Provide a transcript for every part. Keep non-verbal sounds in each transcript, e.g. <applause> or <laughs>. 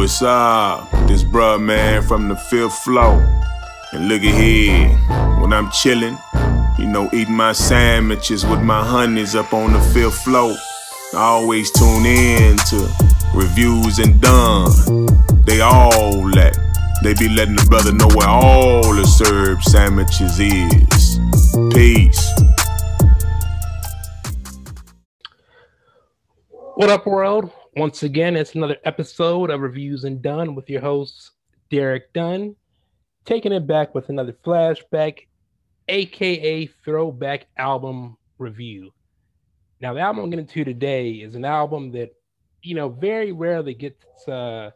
what's up? This bruh man from the fifth floor. And look at here, when I'm chillin', you know, eating my sandwiches with my honeys up on the fifth floor. I always tune in to reviews and done. They all let, they be letting the brother know where all the served sandwiches is. Peace. What up, world? Once again, it's another episode of Reviews and Done with your host, Derek Dunn, taking it back with another flashback, aka throwback album review. Now, the album I'm getting to today is an album that, you know, very rarely gets uh,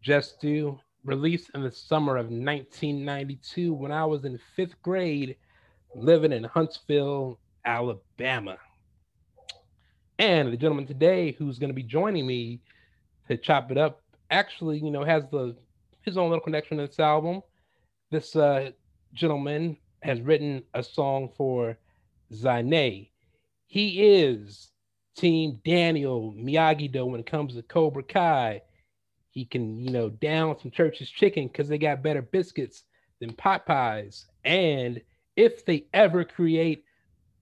just due. Released in the summer of 1992 when I was in fifth grade living in Huntsville, Alabama. And the gentleman today who's going to be joining me to chop it up actually, you know, has the his own little connection to this album. This uh, gentleman has written a song for Zane. He is Team Daniel Miyagi Do when it comes to Cobra Kai. He can, you know, down some church's chicken because they got better biscuits than Popeyes. And if they ever create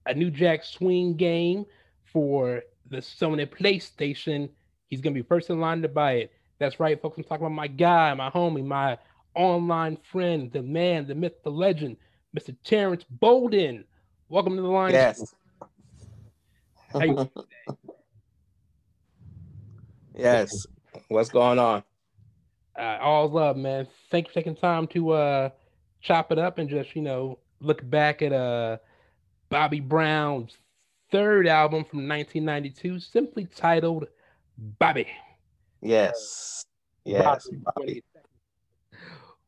a New Jack Swing game for the Sony PlayStation, he's gonna be first in line to buy it. That's right, folks. I'm talking about my guy, my homie, my online friend, the man, the myth, the legend, Mr. Terrence Bolden. Welcome to the line. Yes. yes. What's going on? Uh, all love, man. Thank you for taking time to uh chop it up and just, you know, look back at uh Bobby Brown's third album from 1992, simply titled Bobby. Yes. Yes. Bobby.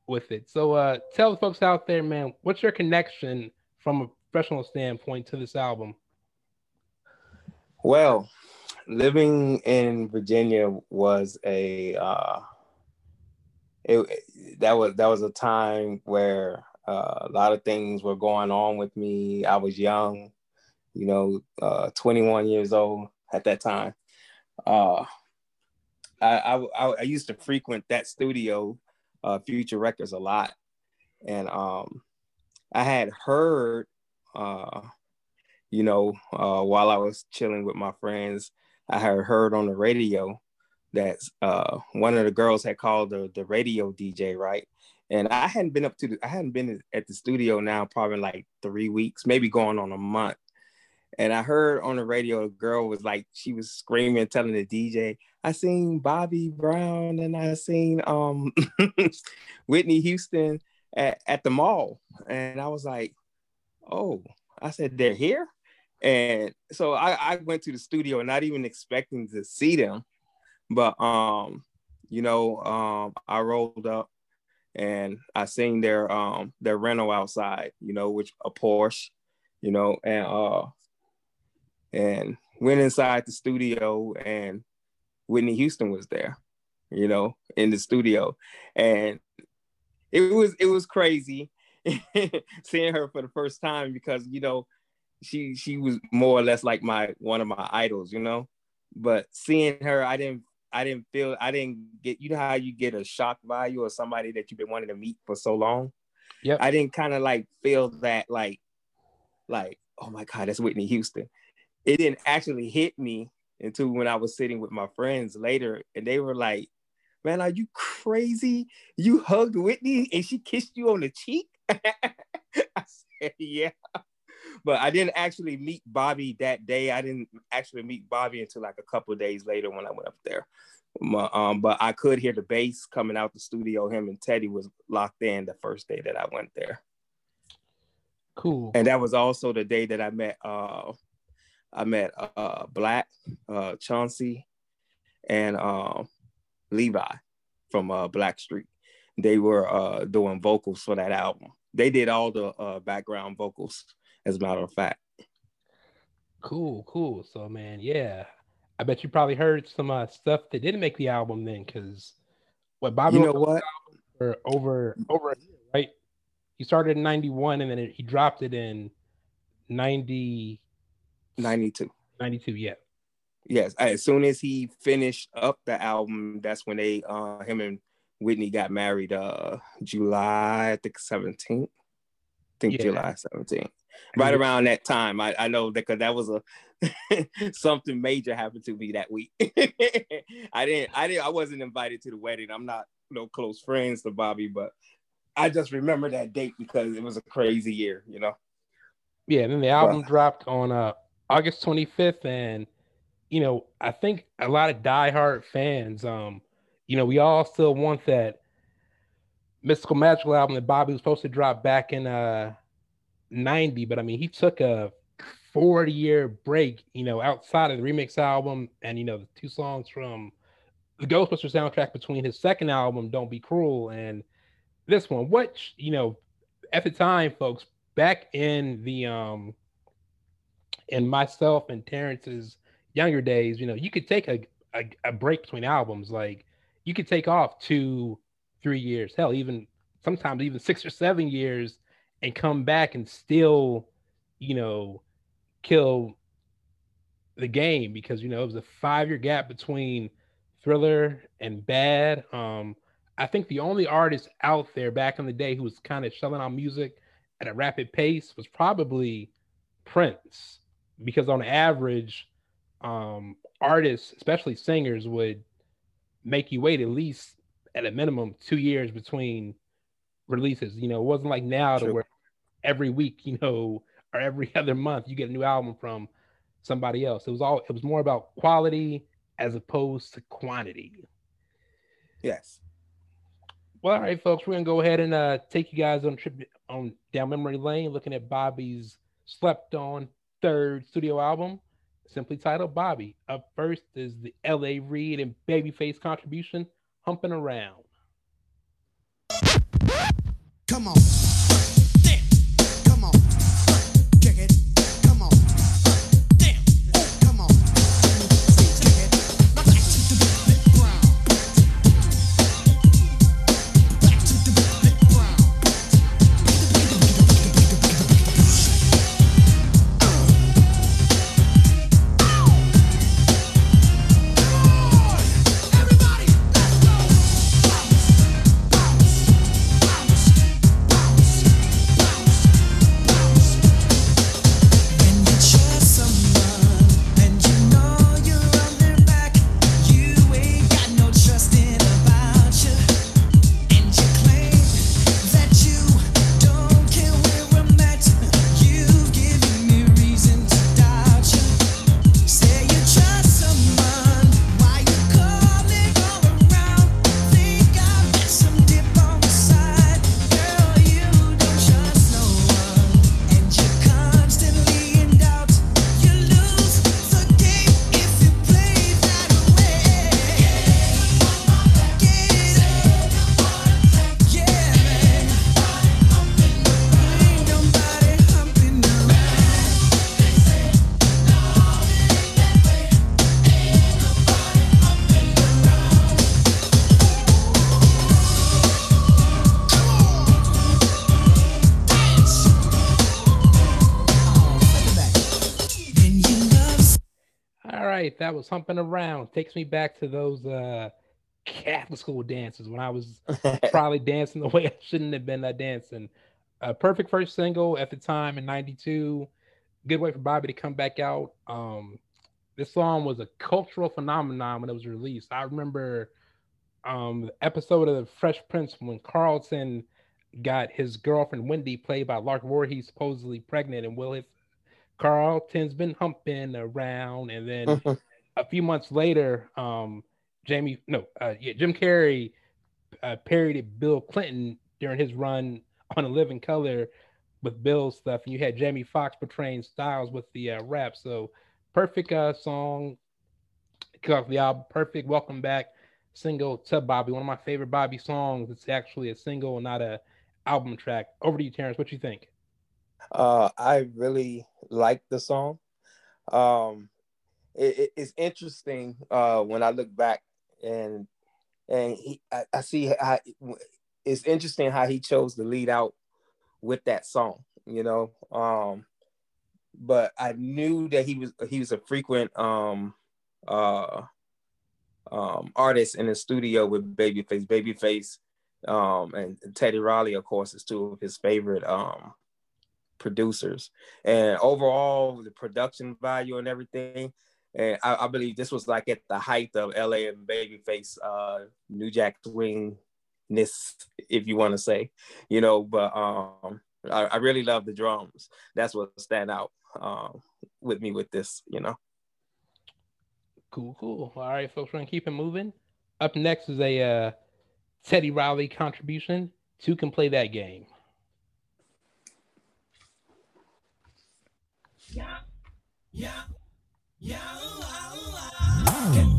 With it. So uh tell the folks out there, man, what's your connection from a professional standpoint to this album? Well, living in Virginia was a uh it, that was that was a time where uh, a lot of things were going on with me. I was young, you know, uh, 21 years old at that time. Uh, I, I, I used to frequent that studio, uh, Future Records, a lot, and um, I had heard, uh, you know, uh, while I was chilling with my friends, I had heard on the radio that uh, one of the girls had called the the radio DJ, right? And I hadn't been up to the, I hadn't been at the studio now probably like three weeks, maybe going on a month. And I heard on the radio, a girl was like, she was screaming, telling the DJ, I seen Bobby Brown and I seen um <laughs> Whitney Houston at, at the mall. And I was like, oh, I said, they're here. And so I, I went to the studio not even expecting to see them. But um, you know, um, I rolled up and I seen their um their rental outside, you know, which a Porsche, you know, and uh and went inside the studio and Whitney Houston was there, you know, in the studio. And it was it was crazy <laughs> seeing her for the first time because you know she she was more or less like my one of my idols, you know. But seeing her, I didn't I didn't feel I didn't get you know how you get a shock value or somebody that you've been wanting to meet for so long. Yeah. I didn't kind of like feel that like like oh my god that's Whitney Houston. It didn't actually hit me until when I was sitting with my friends later and they were like, "Man, are you crazy? You hugged Whitney and she kissed you on the cheek?" <laughs> I said, "Yeah." But I didn't actually meet Bobby that day. I didn't actually meet Bobby until like a couple of days later when I went up there. Um, but I could hear the bass coming out the studio. Him and Teddy was locked in the first day that I went there. Cool. And that was also the day that I met uh I met uh Black, uh Chauncey, and uh, Levi from uh Blackstreet. They were uh doing vocals for that album. They did all the uh background vocals, as a matter of fact. Cool, cool. So man, yeah. I bet you probably heard some uh, stuff that didn't make the album then, because what Bobby you know what for over over right? He started in '91 and then it, he dropped it in 90 92. 92, yeah. Yes, as soon as he finished up the album, that's when they uh him and Whitney got married uh July I think 17th. I think Yeah. July 17th. Right around that time. I, I know that because that was a <laughs> something major happened to me that week. <laughs> I didn't I didn't I wasn't invited to the wedding. I'm not no close friends to Bobby, but I just remember that date because it was a crazy year, you know. Yeah, and then the album dropped on uh August 25th, and you know, I think a lot of diehard fans, um, you know, we all still want that mystical magical album that Bobby was supposed to drop back in uh 90, but I mean he took a 40 year break, you know, outside of the remix album and you know the two songs from the Ghostbusters soundtrack between his second album, Don't Be Cruel, and this one, which, you know, at the time, folks, back in the um in myself and Terrence's younger days, you know, you could take a, a, a break between albums. Like you could take off two, three years, hell, even sometimes even six or seven years and come back and still, you know, kill the game because you know it was a five year gap between thriller and bad. Um, I think the only artist out there back in the day who was kind of shelling out music at a rapid pace was probably Prince, because on average, um, artists, especially singers, would make you wait at least at a minimum two years between releases. You know, it wasn't like now to where every week, you know, <laughs> or every other month you get a new album from somebody else. It was all it was more about quality as opposed to quantity. Yes. Well, all right, folks, we're gonna go ahead and uh, take you guys on a trip on down memory lane, looking at Bobby's slept on third studio album, simply titled Bobby. Up first is the L.A. Reid and Babyface contribution, "Humping Around." Come on. Was "Humping Around." Takes me back to those uh, Catholic school dances when I was <laughs> probably dancing the <laughs> way I shouldn't have been uh, dancing. A perfect first single at the time in '92. Good way for Bobby to come back out. Um, this song was a cultural phenomenon when it was released. I remember um, the episode of the Fresh Prince when Carlton got his girlfriend Wendy, played by Lark Voorhees, supposedly pregnant, and Will his Carlton's been humping around, and then <laughs> a few months later, um, Jamie, no, uh, yeah, Jim Carrey uh, parodied Bill Clinton during his run on In Living Color with Bill's stuff, and you had Jamie Foxx portraying Styles with the uh, rap. So perfect uh, song, kick off the album. Perfect welcome back single to Bobby. One of my favorite Bobby songs. It's actually a single, not a album track. Over to you, Terrence. What you think? Uh, I really like the song. Um, it, it- it's interesting uh, when I look back and and he, I, I see how it's interesting how he chose to lead out with that song. You know, um, but I knew that he was he was a frequent um, uh, um, artists in the studio with Babyface. Babyface um, and Teddy Riley, of course, is two of his favorite um, producers. And overall, the production value and everything. And I, I, believe this was like at the height of LA and Babyface, uh, New Jack swingness, if you want to say, you know. But um, I, I, really love the drums. That's what stand out um, with me with this, you know. Cool, cool. All right, folks, we're gonna keep it moving. Up next is a uh, Teddy Riley contribution. Two can play that game. Yeah, yeah, yeah. Ah, ah.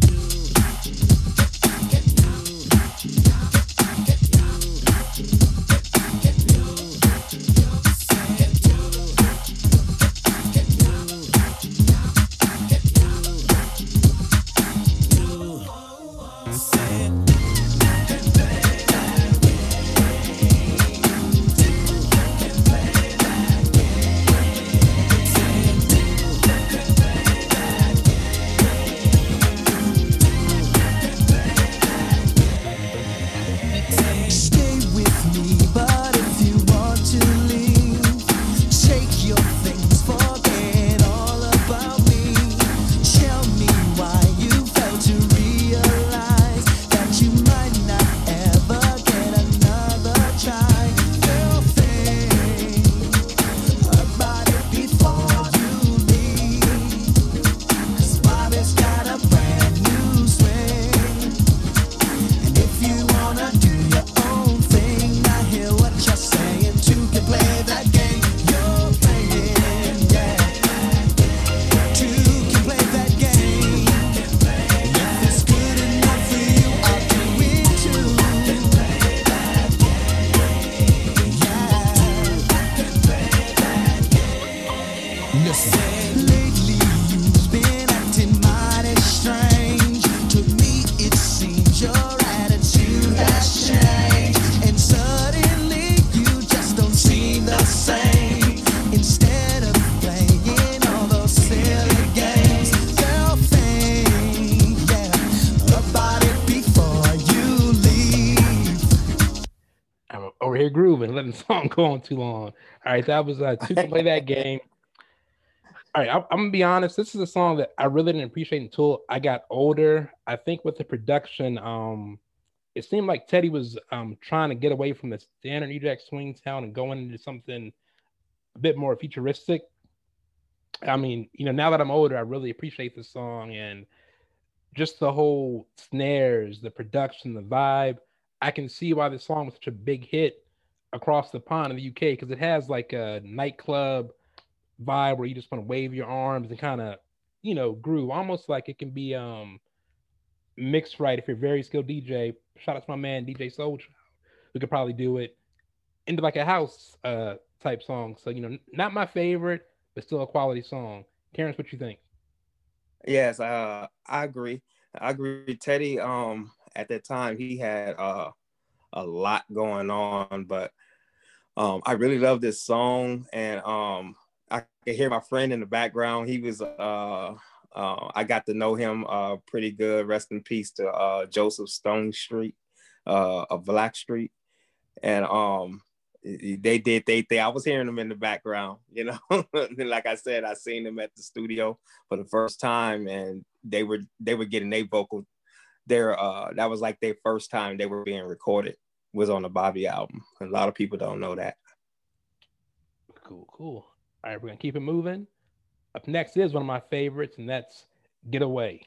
Song <laughs> go on too long. All right, that was uh, two to play that game. All right, I'm, I'm, gonna be honest. This is a song that I really didn't appreciate until I got older. I think with the production, um, it seemed like Teddy was um trying to get away from the standard New Jack Swing Town and going into something a bit more futuristic. I mean, you know, now that I'm older, I really appreciate the song and just the whole snares, the production, the vibe. I can see why this song was such a big hit across the pond in the UK because it has like a nightclub vibe where you just want to wave your arms and kind of, you know, groove, almost like it can be um mixed right if you're very skilled DJ. Shout out to my man DJ Soul who could probably do it into like a house uh type song. So you know, not my favorite, but still a quality song. Terrence, what you think? Yes, uh, I agree. I agree. Teddy, um, at that time he had uh a lot going on, but um, I really love this song, and um, I can hear my friend in the background. He was, uh, uh, I got to know him uh, pretty good. Rest in peace to uh, Joseph Stonestreet uh, of Blackstreet, and um, they did they I was hearing them in the background, you know. <laughs> like I said, I seen them at the studio for the first time, and they were they were getting their vocal. Their uh, that was like their first time they were being recorded was on the Bobby album. A lot of people don't know that. Cool, cool. All right, we're gonna keep it moving. Up next is one of my favorites, and that's Get Away.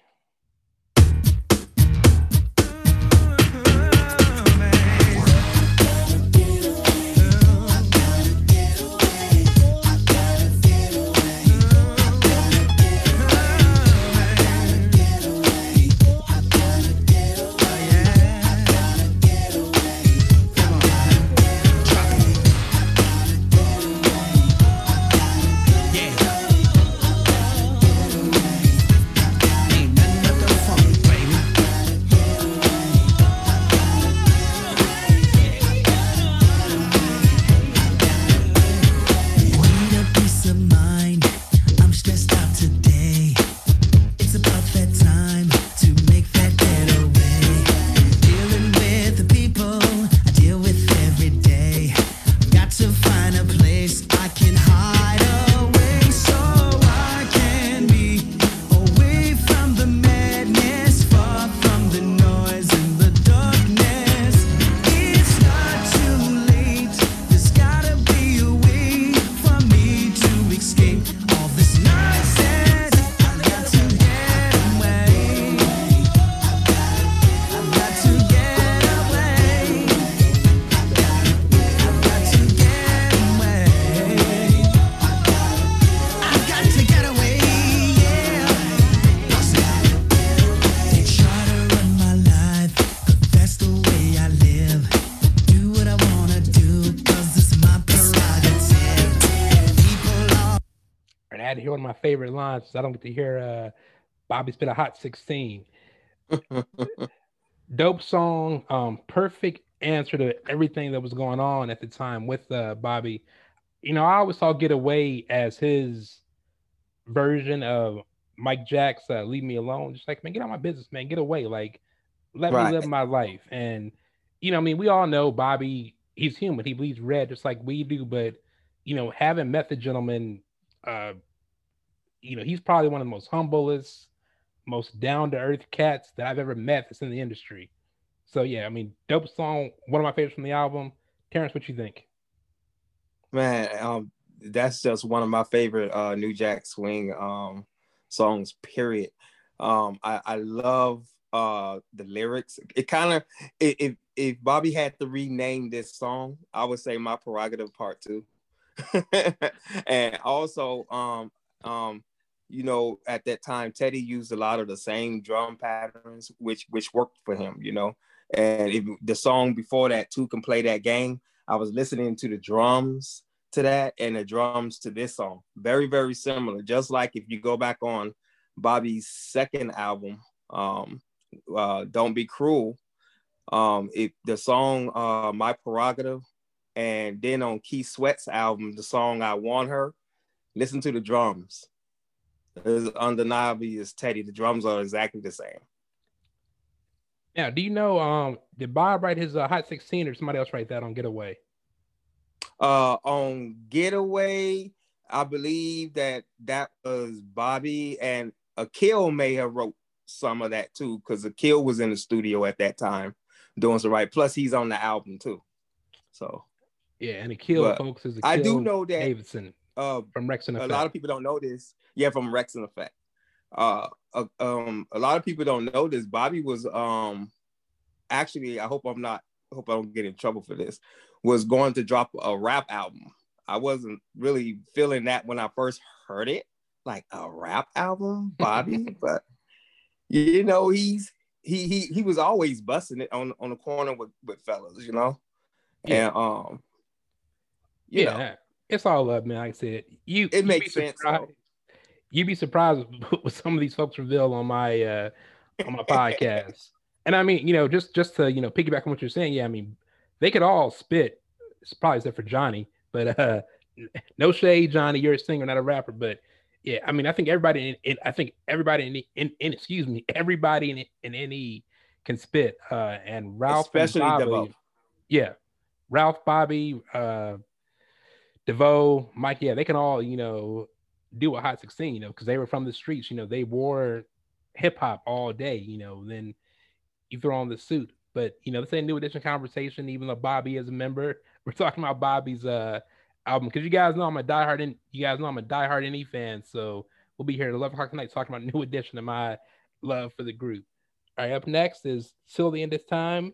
I don't get to hear uh, Bobby spit a hot 16. <laughs> Dope song, um, perfect answer to everything that was going on at the time with uh, Bobby. You know, I always saw Get Away as his version of Mike Jack's uh, Leave Me Alone. Just like, man, get out my business, man. Get away. Like, let Right. me live my life. And, you know, I mean, we all know Bobby, he's human. He bleeds red just like we do. But, you know, having met the gentleman, uh, you know, he's probably one of the most humblest, most down to earth cats that I've ever met that's in the industry. So yeah, I mean, dope song, one of my favorites from the album. Terrence, what you think? Man, um, that's just one of my favorite uh New Jack Swing um songs, period. Um, I, I love uh the lyrics. It kind of if if Bobby had to rename this song, I would say my prerogative part two. <laughs> and also um um you know at that time Teddy used a lot of the same drum patterns which which worked for him, you know. And the song before that, two can play that game. I was listening to the drums to that and the drums to this song. Very, very similar. Just like if you go back on Bobby's second album, um, uh, Don't Be Cruel, um, the song uh, My Prerogative, and then on Keith Sweat's album, the song I Want Her, listen to the drums. It's undeniably is Teddy. The drums are exactly the same. Now, do you know um did Bob write his uh, Hot 16 or somebody else write that on Getaway? uh on getaway i believe that that was bobby and akil may have wrote some of that too because akil was in the studio at that time doing some right plus he's on the album too so Yeah, and Akil But folks is Akil i do know that Davidson uh from Wreckx and a lot of people don't know this yeah from rex and effect uh, uh um a lot of people don't know this bobby was um actually i hope i'm not I hope i don't get in trouble for this was going to drop a rap album i wasn't really feeling that when i first heard it like a rap album bobby <laughs> but you know he's he he he was always busting it on on the corner with with fellas you know Yeah. and um you yeah, know it's all up, man. Like I said, you It you'd makes sense. You'd be surprised <laughs> what some of these folks reveal on my uh on my podcast. And I mean, you know, just just to you know piggyback on what you're saying, yeah, I mean, they could all spit. It's probably except for Johnny, but uh no shade, Johnny. You're a singer, not a rapper. But yeah, I mean, I think everybody in, in I think everybody in, in in excuse me, everybody in in any can spit. Uh and Ralph, and Bobby, yeah, Ralph, Bobby, uh, DeVoe, Mike, yeah, they can all, you know, do a hot 16, you know, because they were from the streets, you know, they wore hip hop all day, you know, then you throw on the suit. But you know, this ain't new edition conversation, even though Bobby is a member. <laughs> We're talking about Bobby's uh album because you guys know I'm a diehard in you guys know I'm a diehard NE fan. So we'll be here at 11 o'clock tonight talking about <laughs> new edition of my love for the group. All right, up next is Till the End of Time.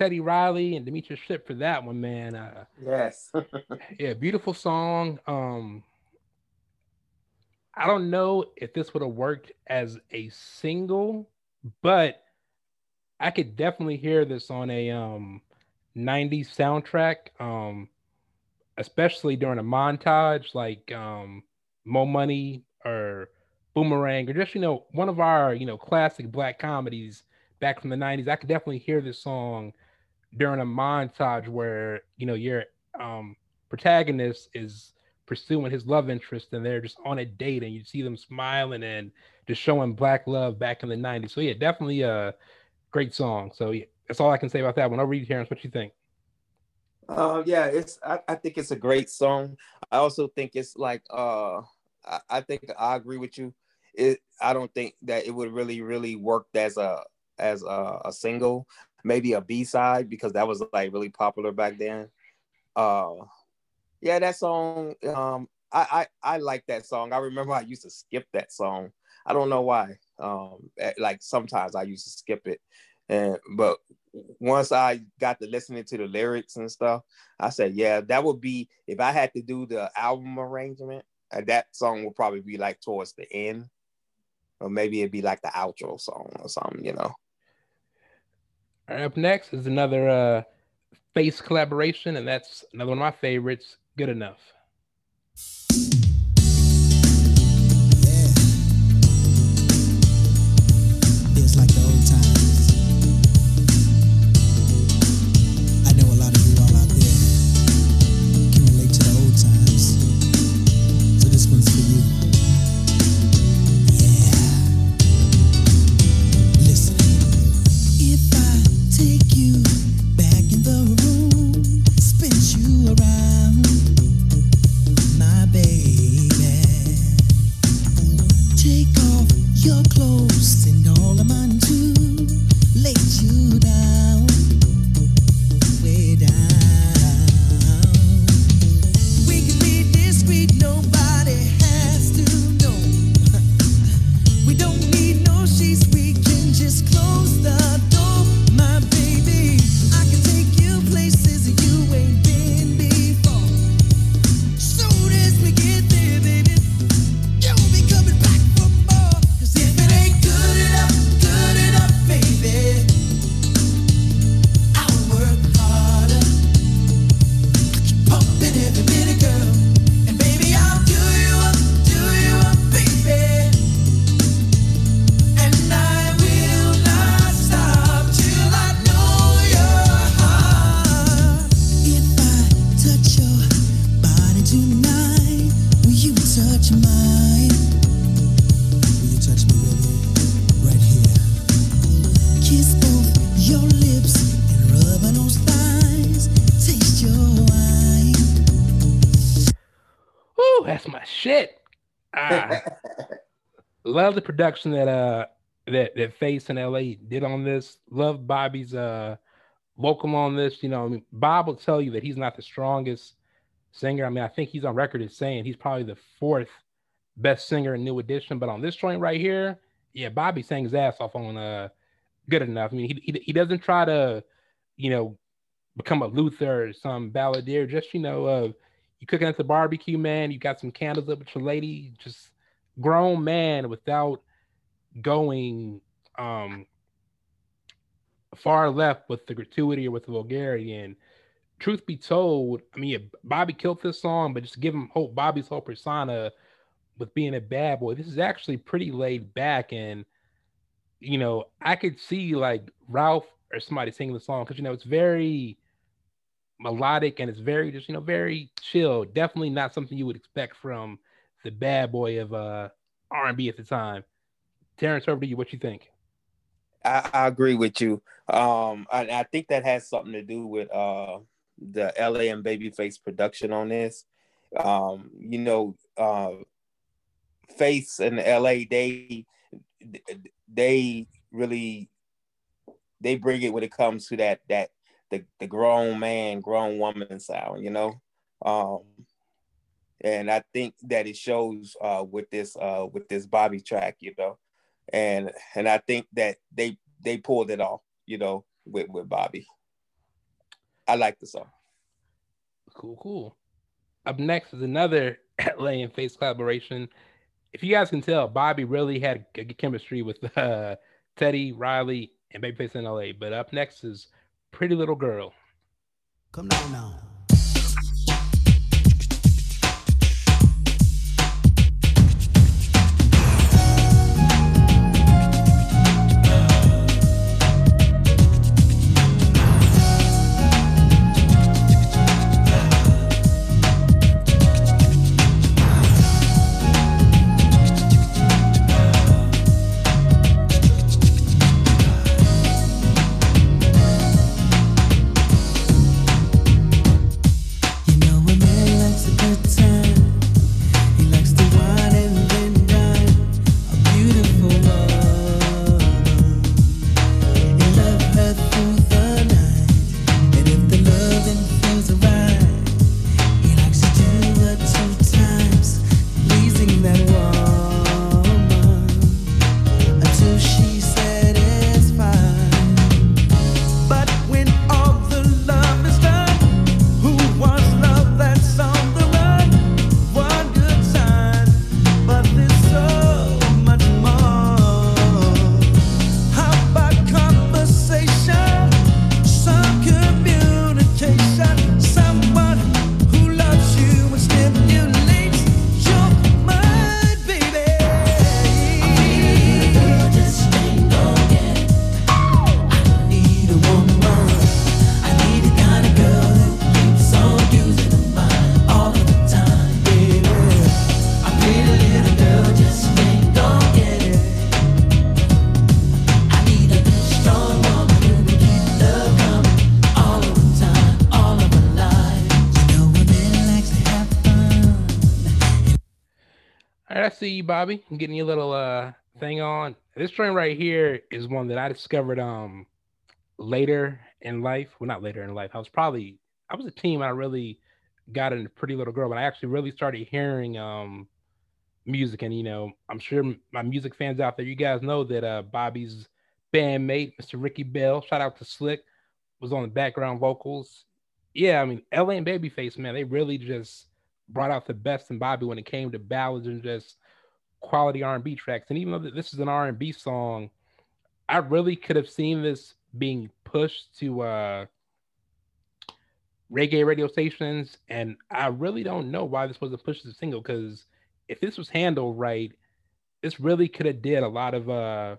Teddy Riley and Demetrius Shipp for that one, man. Uh, Yes. <laughs> yeah, beautiful song. Um, I don't know if this would have worked as a single, but I could definitely hear this on a um 90s soundtrack. Um, especially during a montage like um Mo Money or Boomerang or just you know one of our you know classic black comedies back from the 90s. I could definitely hear this song during a montage where you know your um protagonist is pursuing his love interest and they're just on a date and you see them smiling and just showing black love back in the 90s. So yeah, definitely a great song. So yeah, that's all I can say about that one. I'll read Terrence, what you think? Uh, yeah, it's. I, I think it's a great song. I also think it's like. Uh, I, I think I agree with you. It. I don't think that it would really, really work as a as a, a single. Maybe a B side because that was like really popular back then. Uh, yeah, that song. Um, I I, I like that song. I remember I used to skip that song. I don't know why. Um, like sometimes I used to skip it, and but once I got to listening to the lyrics and stuff, I said, yeah, that would be if I had to do the album arrangement, uh, that song would probably be like towards the end, or maybe it'd be like the outro song or something, you know. Right, up next is another uh face collaboration, and that's another one of my favorites, Good Enough. Production that uh that that Face in LA did on this. Love Bobby's uh vocal on this. You know, I mean, Bob will tell you that he's not the strongest singer. I mean, I think he's on record as saying he's probably the fourth best singer in New Edition. But on this joint right here, yeah, Bobby sang his ass off on uh good enough. I mean, he he, he doesn't try to, you know, become a Luther or some balladeer. Just you know, uh, you cooking at the barbecue, man. You got some candles up with your lady. Just grown man without going um far left with the gratuity or with the vulgarity. And truth be told, I mean, Bobby killed this song, but just give him hope. Bobby's whole persona with being a bad boy. This is actually pretty laid back, and you know, I could see like Ralph or somebody singing the song because you know it's very melodic and it's very just you know very chill. Definitely not something you would expect from the bad boy of uh R&B at the time. Terrence, over to you. What you think? I, I agree with you. Um, I, I think that has something to do with uh the LA and Babyface production on this. Um, you know, uh, Face and LA, they they really they bring it when it comes to that that the the grown man, grown woman sound, you know. Um, and I think that it shows uh with this uh with this Bobby track, you know and and I think that they they pulled it off. You know, with with Bobby. I like the song. Cool, cool. Up next is another <clears throat> LA and Face collaboration. If you guys can tell, Bobby really had g- good chemistry with uh, Teddy, Riley, and Babyface in LA. But up next is Pretty Little Girl. Come down now. Bobby. I'm getting your little uh thing on. This train right here is one that I discovered um later in life. Well, not later in life. I was probably I was a teen I really got into Pretty Little Girl, but I actually really started hearing um music. And you know, I'm sure my music fans out there, you guys know that uh Bobby's bandmate, Mr. Ricky Bell, shout out to Slick, was on the background vocals. Yeah, I mean, LA and Babyface, man, they really just brought out the best in Bobby when it came to ballads and just quality R&B tracks. And even though this is an R&B song, I really could have seen this being pushed to uh reggae radio stations and I really don't know why this wasn't pushed as a single cuz if this was handled right, this really could have did a lot of uh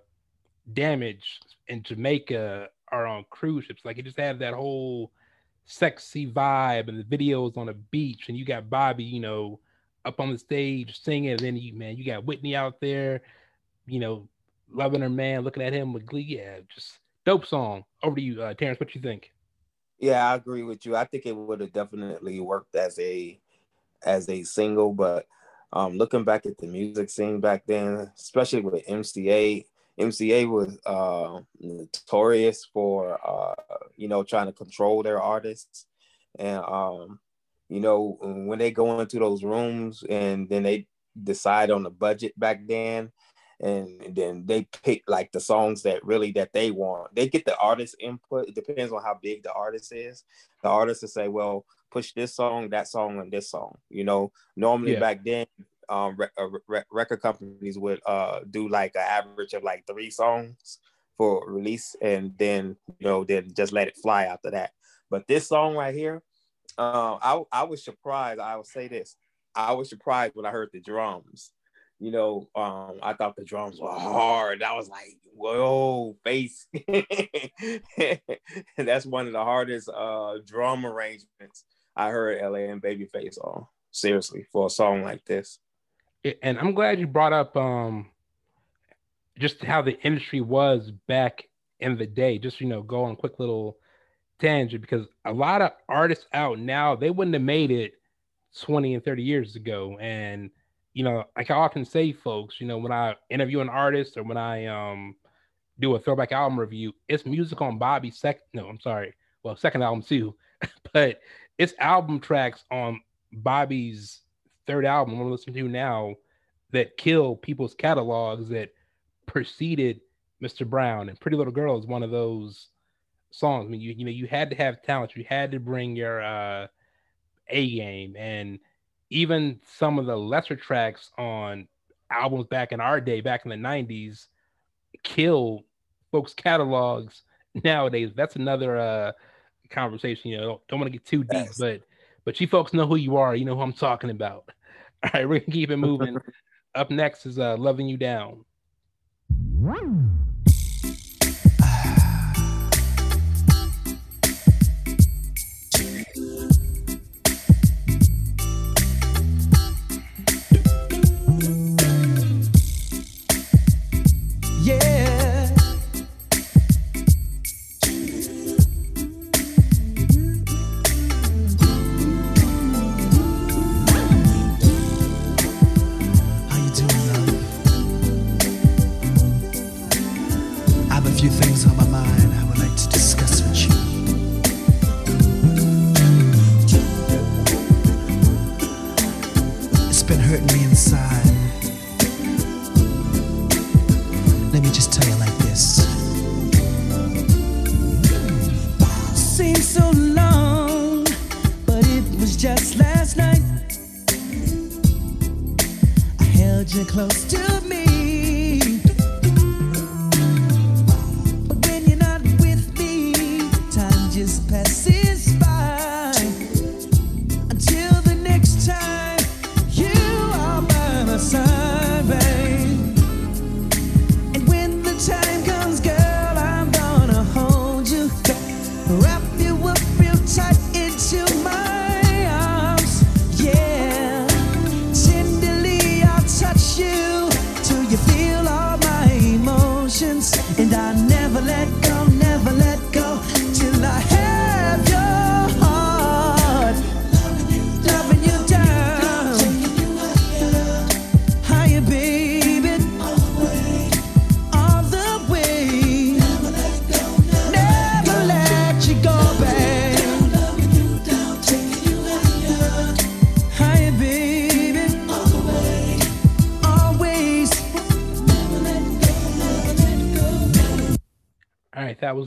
damage in Jamaica or on cruise ships. Like it just had that whole sexy vibe and the videos on the beach and you got Bobby, you know, up on the stage singing, and then you man, you got Whitney out there, you know, loving her man, looking at him with glee. Yeah, just dope song. Over to you, uh, Terrence. What you think? Yeah, I agree with you. I think it would have definitely worked as a as a single, but um, looking back at the music scene back then, especially with MCA, MCA was uh, notorious for uh, you know trying to control their artists, and um, you know when they go into those rooms and then they decide on the budget back then, and then they pick like the songs that really that they want. They get the artist input. It depends on how big the artist is. The artist will say, "Well, push this song, that song, and this song." You know, normally Yeah. back then, um, re- uh, re- record companies would uh do like an average of like three songs for release, and then you know then just let it fly after that. But this song right here, uh, I I was surprised. I will say this: I was surprised when I heard the drums you know, um, I thought the drums were hard. I was like, whoa, bass. <laughs> That's one of the hardest uh, drum arrangements I heard LA and Babyface on. Seriously, for a song like this. And I'm glad you brought up um just how the industry was back in the day. Just you know, go on a quick little tangent because a lot of artists out now they wouldn't have made it 20 and 30 years ago. And you know, like I often say, folks, you know, when I interview an artist or when I um do a throwback album review, it's music on Bobby's second. No, I'm sorry. Well, second album too, <laughs> but it's album tracks on Bobby's third album I'm listening to now that kill people's catalogs that preceded Mr. Brown and Pretty Little Girl is one of those songs. I mean, you you know, you had to have talent. You had to bring your uh, A game, and even some of the lesser tracks on albums back in our day, back in the '90s, kill folks' catalogs <laughs> nowadays. That's another uh, conversation. You know, don't, don't want to get too deep, Yes. but but you folks know who you are. You know who I'm talking about. <laughs> All right, we're gonna keep it moving. <laughs> Up next is uh, "Loving You Down."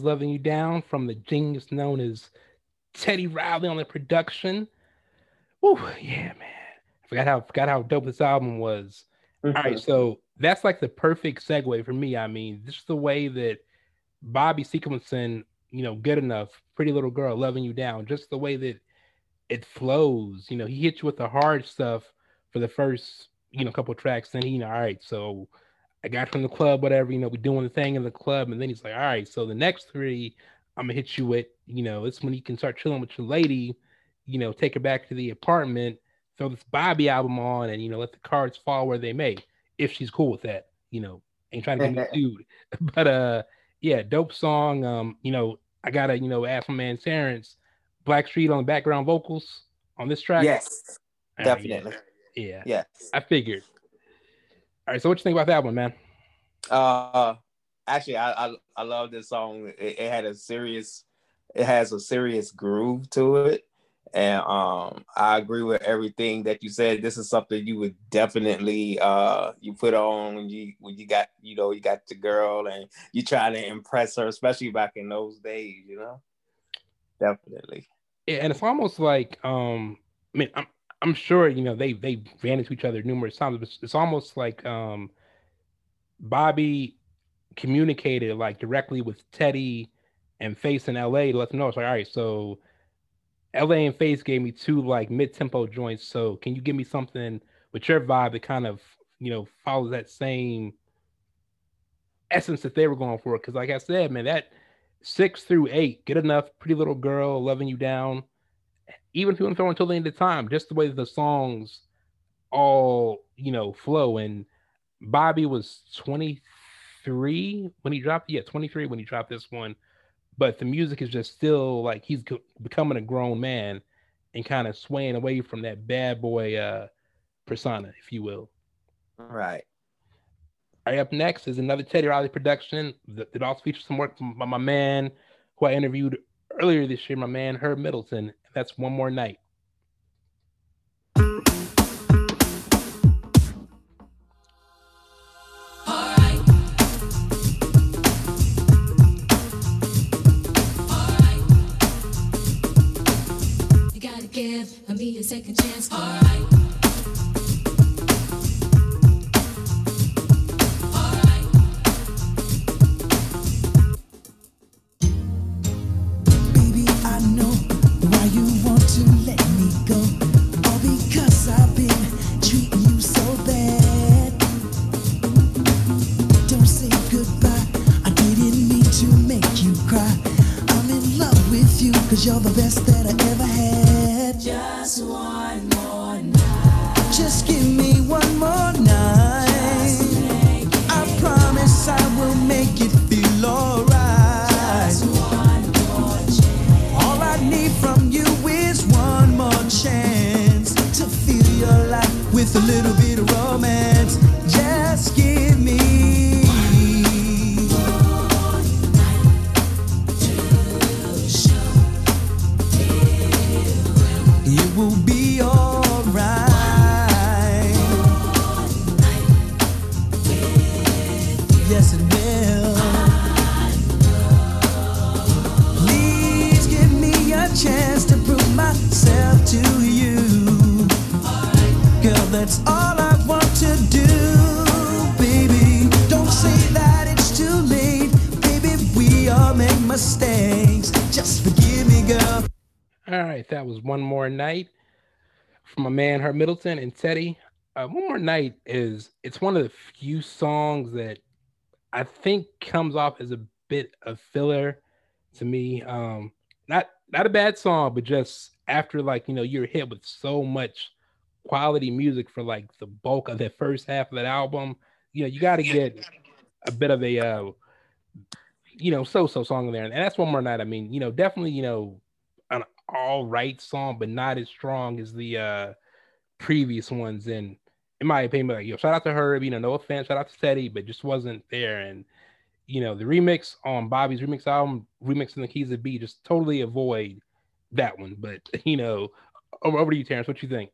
"Loving You Down" from the genius known as Teddy Riley on the production. Woo, yeah, man. I forgot how forgot how dope this album was. Mm-hmm. All right, so that's like the perfect segue for me. I mean, this is the way that Bobby sequencing, you know, good enough, pretty little girl, loving you down, just the way that it flows. You know, he hits you with the hard stuff for the first, you know, couple tracks. Then he, you know, all right, so I got from the club, whatever, you know, we doing the thing in the club, and then he's like, all right, so the next three, I'm gonna hit you with, you know, it's when you can start chilling with your lady, you know, take her back to the apartment, throw this Bobby album on, and you know, let the cards fall where they may, if she's cool with that, you know, ain't trying to get me sued, but uh, yeah, dope song. Um, you know, I gotta, you know, ask my man Terrence, Blackstreet on the background vocals on this track. Yes, right, definitely. yeah, Yes. I figured. All right, so what you think about that one, man? Uh, actually, I I, I love this song. It, it had a serious, it has a serious groove to it, and um, I agree with everything that you said. This is something you would definitely uh you put on when you when you got you know you got the girl and you try to impress her, especially back in those days. You know, definitely. Yeah, and it's almost like um I mean I'm I'm sure you know they they ran into each other numerous times, but it's, almost like um Bobby communicated like directly with Teddy and Face in LA to let them know it's like all right, so LA and Face gave me two like mid-tempo joints, so can you give me something with your vibe that kind of you know follows that same essence that they were going for? Because like I said, man, that six through eight, good enough, pretty little girl, loving you down. Even if you want to throw until the end of time, just the way the songs all you know flow. And Bobby was 23 when he dropped, yeah, 23 when he dropped this one. But the music is just still like he's becoming a grown man and kind of swaying away from that bad boy uh persona, if you will. Right. All right, up next is another Teddy Riley production that, that also features some work from my, my man who I interviewed earlier this year, my man Herb Middleton. That's One More Night. Man Herb Middleton and Teddy. Uh, one more night is it's one of the few songs that I think comes off as a bit of filler to me. Um, not not a bad song, but just after like you know you're hit with so much quality music for like the bulk of the first half of that album, you know you got to get a bit of a uh, you know so-so song in there, and that's one more night. I mean, you know, definitely you know an all right song, but not as strong as the uh previous ones. And in my opinion, like yo, shout out to Herb, you know, no offense, shout out to Teddy, but just wasn't there. And you know, the remix on Bobby's remix album, remixing the keys of B, just totally avoid that one. But <laughs> you know, over, over to you, Terrence. What you think?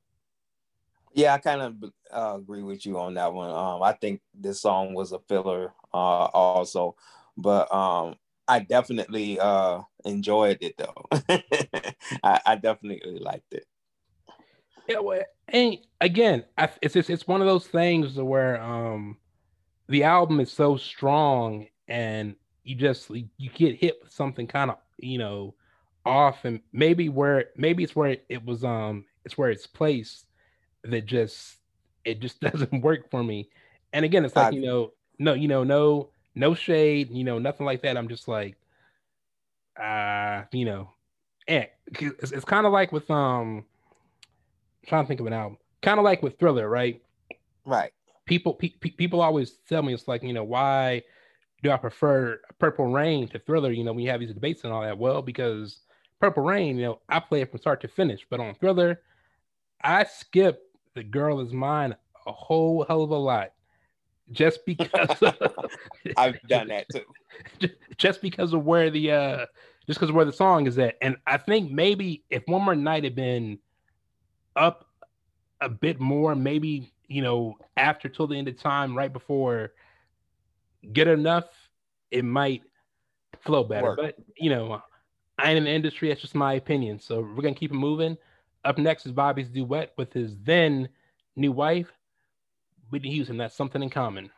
Yeah, I kind of uh, agree with you on that one. Um, I think this song was a filler, uh, also, but um, I definitely uh, enjoyed it though. <laughs> I, I definitely liked it. Yeah, well, and again, I, it's just it's one of those things where um the album is so strong and you just you get hit with something kind of you know off and maybe where maybe it's where it was um it's where it's placed that just it just <laughs> doesn't work for me. And again, it's like I- you know no you know no no shade you know nothing like that. I'm just like uh you know eh, it's, it's kind of like with um I'm trying to think of an album kind of like with Thriller right Right. people pe- pe- people always tell me it's like you know why do I prefer Purple Rain to Thriller? You know when you have these debates and all that. Well, because Purple Rain, you know, I play it from start to finish, but on Thriller, I skip the girl is mine a whole hell of a lot, just <laughs> because <laughs> I've done that too. ju- <laughs> just because of where the uh just because of where the song is at. And I think maybe if one more night had been up a bit more, maybe you know, after till the end of time, right before get enough, it might flow better. Work. But you know, I ain't in the industry, that's just my opinion. So we're gonna keep it moving. Up next is Bobby's duet with his then new wife, Whitney Houston. That's something in common.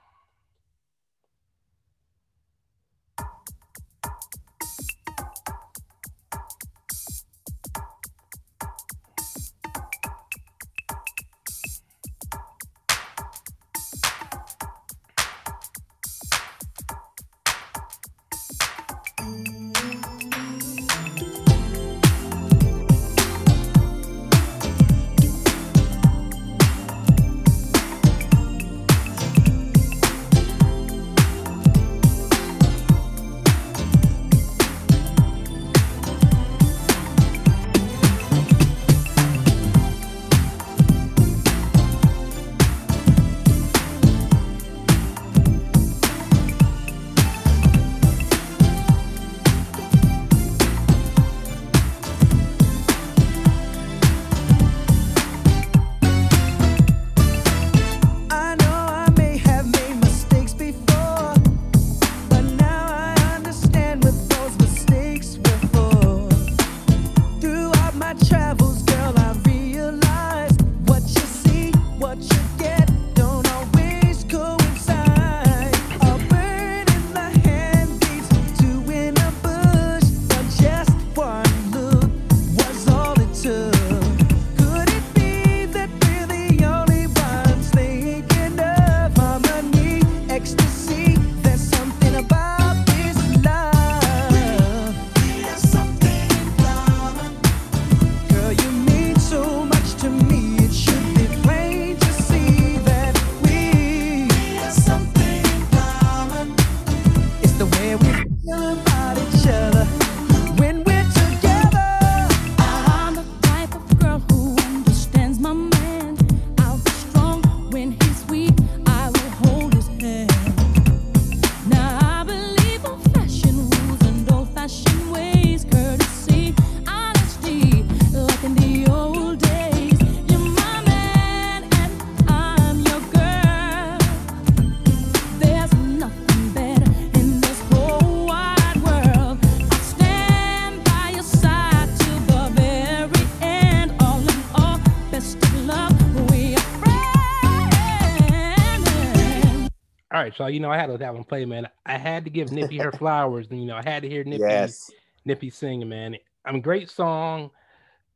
Y'all. You know, I had to have him play, man. I had to give Nippy her <laughs> flowers, and you know, I had to hear Nippy Yes. Nippy singing, man. I'm mean, great song.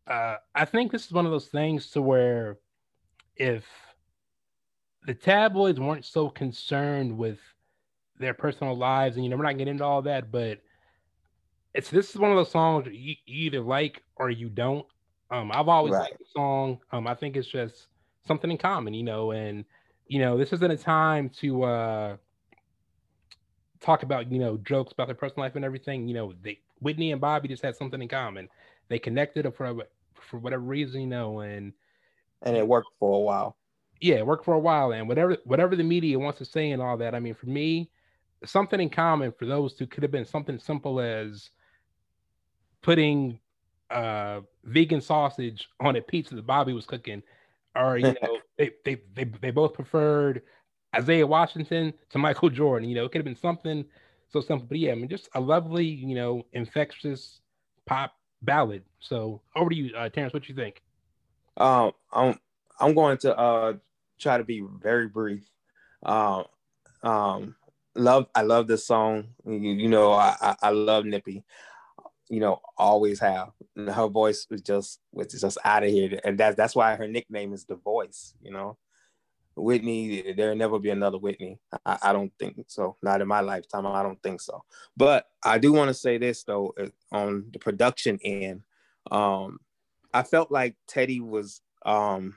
Uh, I think this is one of those things to where if the tabloids weren't so concerned with their personal lives, and you know, we're not getting into all that, but it's this is one of those songs you, you either like or you don't. Um, I've always Right. liked the song. Um, I think it's just something in common, you know, and you know, this isn't a time to uh talk about you know jokes about their personal life and everything. You know, they Whitney and Bobby just had something in common. They connected for for whatever reason, you know, and And it worked for a while. yeah, it worked for a while. And whatever whatever the media wants to say and all that, I mean, for me, something in common for those two could have been something simple as putting uh vegan sausage on a pizza that Bobby was cooking, or you know, <laughs> they they they they both preferred Isaiah Washington to Michael Jordan. You know, it could have been something so simple. But yeah, I mean, just a lovely, you know, infectious pop ballad. So over to you, uh, Terrence. What you think? Um, I'm I'm going to uh try to be very brief. Um, um, love I love this song. You, you know, I, I I love Nippy. You know, always have. And her voice was just was just out of here, and that's that's why her nickname is the Voice. You know, Whitney. There'll never be another Whitney. I, I don't think so. Not in my lifetime. I don't think so. But I do want to say this though, uh, on the production end. Um, I felt like Teddy was um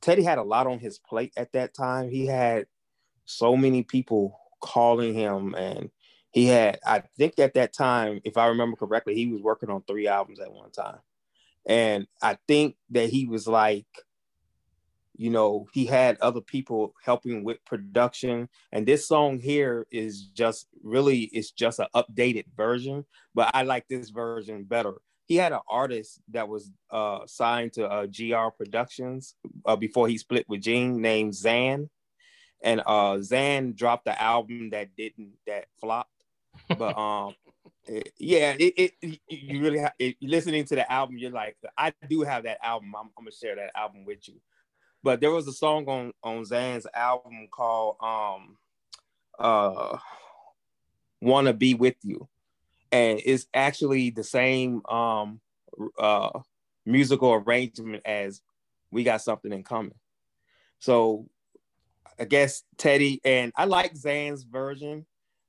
Teddy had a lot on his plate at that time. He had so many people calling him and he had I think at that time if I remember correctly he was working on 3 albums at one time. And I think that he was like you know, he had other people helping with production and this song here is just really it's just an updated version, but I like this version better he had an artist that was uh, signed to uh, GR Productions uh, before he split with Gene named Zan, and uh, Zan dropped the album that didn't that flopped. But um, it- yeah, it, it you really ha- it, listening to the album, you're like, I do have that album. I'm, I'm gonna share that album with you. But there was a song on on Zan's album called um, uh, "Wanna Be with You." and it's actually the same um uh musical arrangement as we got something in common so i guess teddy and i like zan's version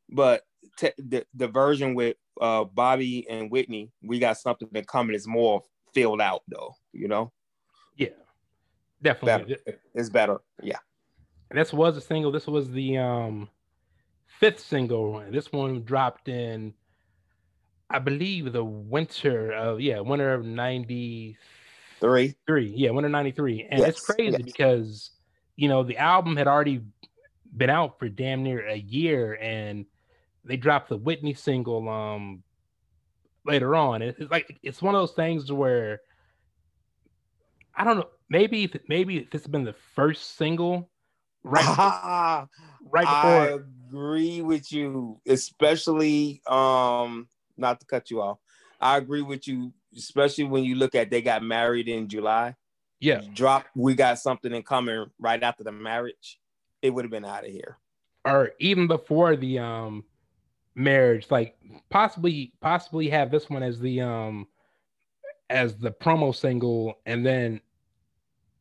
but te- the, the version with uh bobby and whitney we got something in common is more filled out though you know Yeah, definitely. better it's better yeah This was a single. This was the um fifth single. This one dropped in, I believe, the winter of yeah, winter of '93. three Yeah, winter '93, and it's crazy yes. because you know the album had already been out for damn near a year, and they dropped the Whitney single um later on. It- It's like it's one of those things where I don't know. Maybe maybe if this had been the first single, right? Ah, <laughs> right I agree with you, especially um not to cut you off. I agree with you, especially when you look at they got married in July. yeah Drop we got something in common right after the marriage. It would have been out of here. or even before the um marriage like possibly possibly have this one as the um as the promo single and then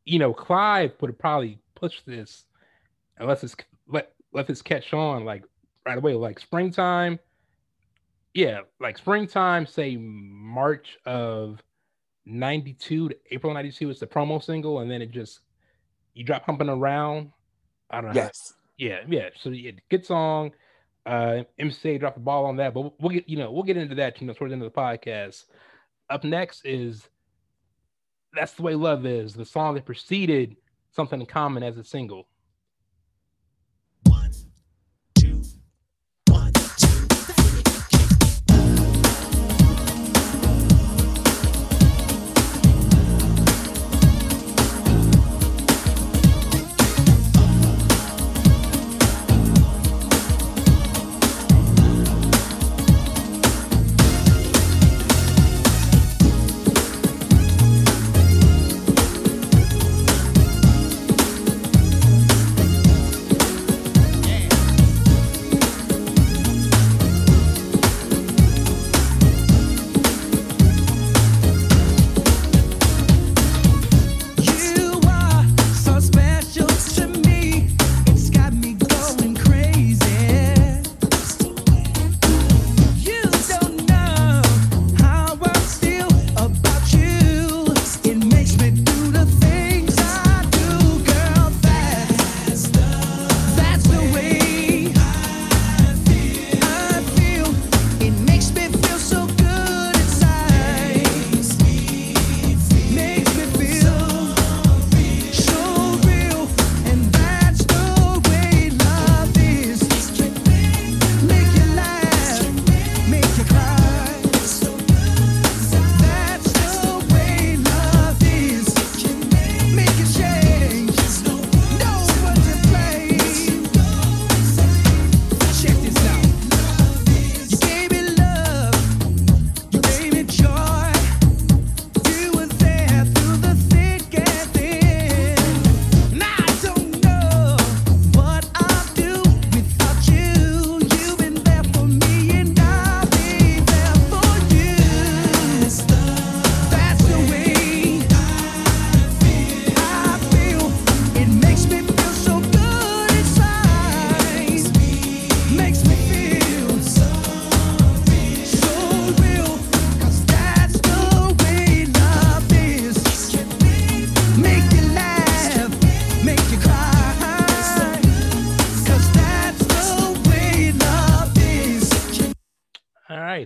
you know clive would probably push this unless it's let let this catch on like right away like springtime yeah like springtime say march of 92 to april 92 is the promo single and then it just you drop humping around i don't know Yes. yeah, yeah. So yeah, good song. Uh MCA dropped the ball on that, but we'll- we'll get you know we'll get into that you know towards the end of the podcast. Up next is that's the way love is the song that preceded something in common as a single.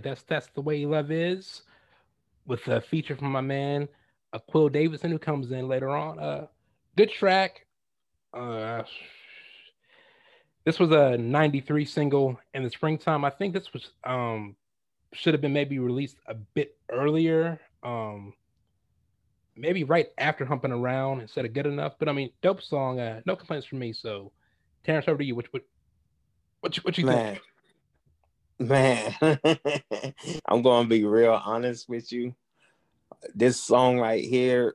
That's that's the way love is, with a feature from my man, uh, Aqil Davidson, who comes in later on. Uh, good track. Uh, this was a '93 single in the springtime. I think this was um should have been maybe released a bit earlier. Um, maybe right after humping around instead of good enough. But I mean, dope song. Uh, no complaints from me. So, Terrence, over to you. What what what you, what you think? Man, <laughs> I'm gonna be real honest with you. This song right here,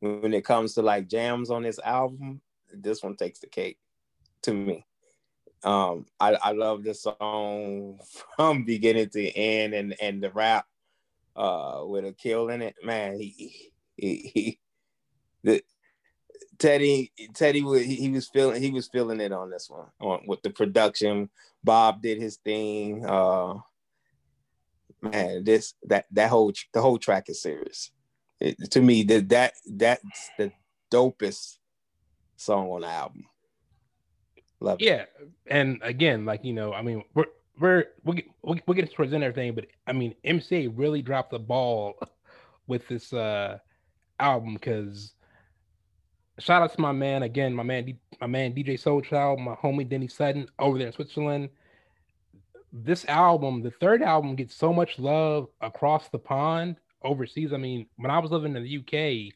when it comes to like jams on this album, this one takes the cake to me. Um, I, I love this song <laughs> from beginning to end, and and the rap uh with a kill in it. Man, he he, he the Teddy Teddy he, he was feeling he was feeling it on this one on with the production. Bob did his thing. Uh man, this that that whole the whole track is serious. It, to me, that that that's the dopest song on the album. Love it. Yeah, and again, like you know, I mean, we're we're we'll get, we'll, we'll get towards everything, but I mean, MCA really dropped the ball <laughs> with this uh album because shout out to my man again, my man, my man DJ Soulchild, my homie Denny Sutton over there in Switzerland. This album, the third album, gets so much love across the pond overseas. I mean, when I was living in the UK,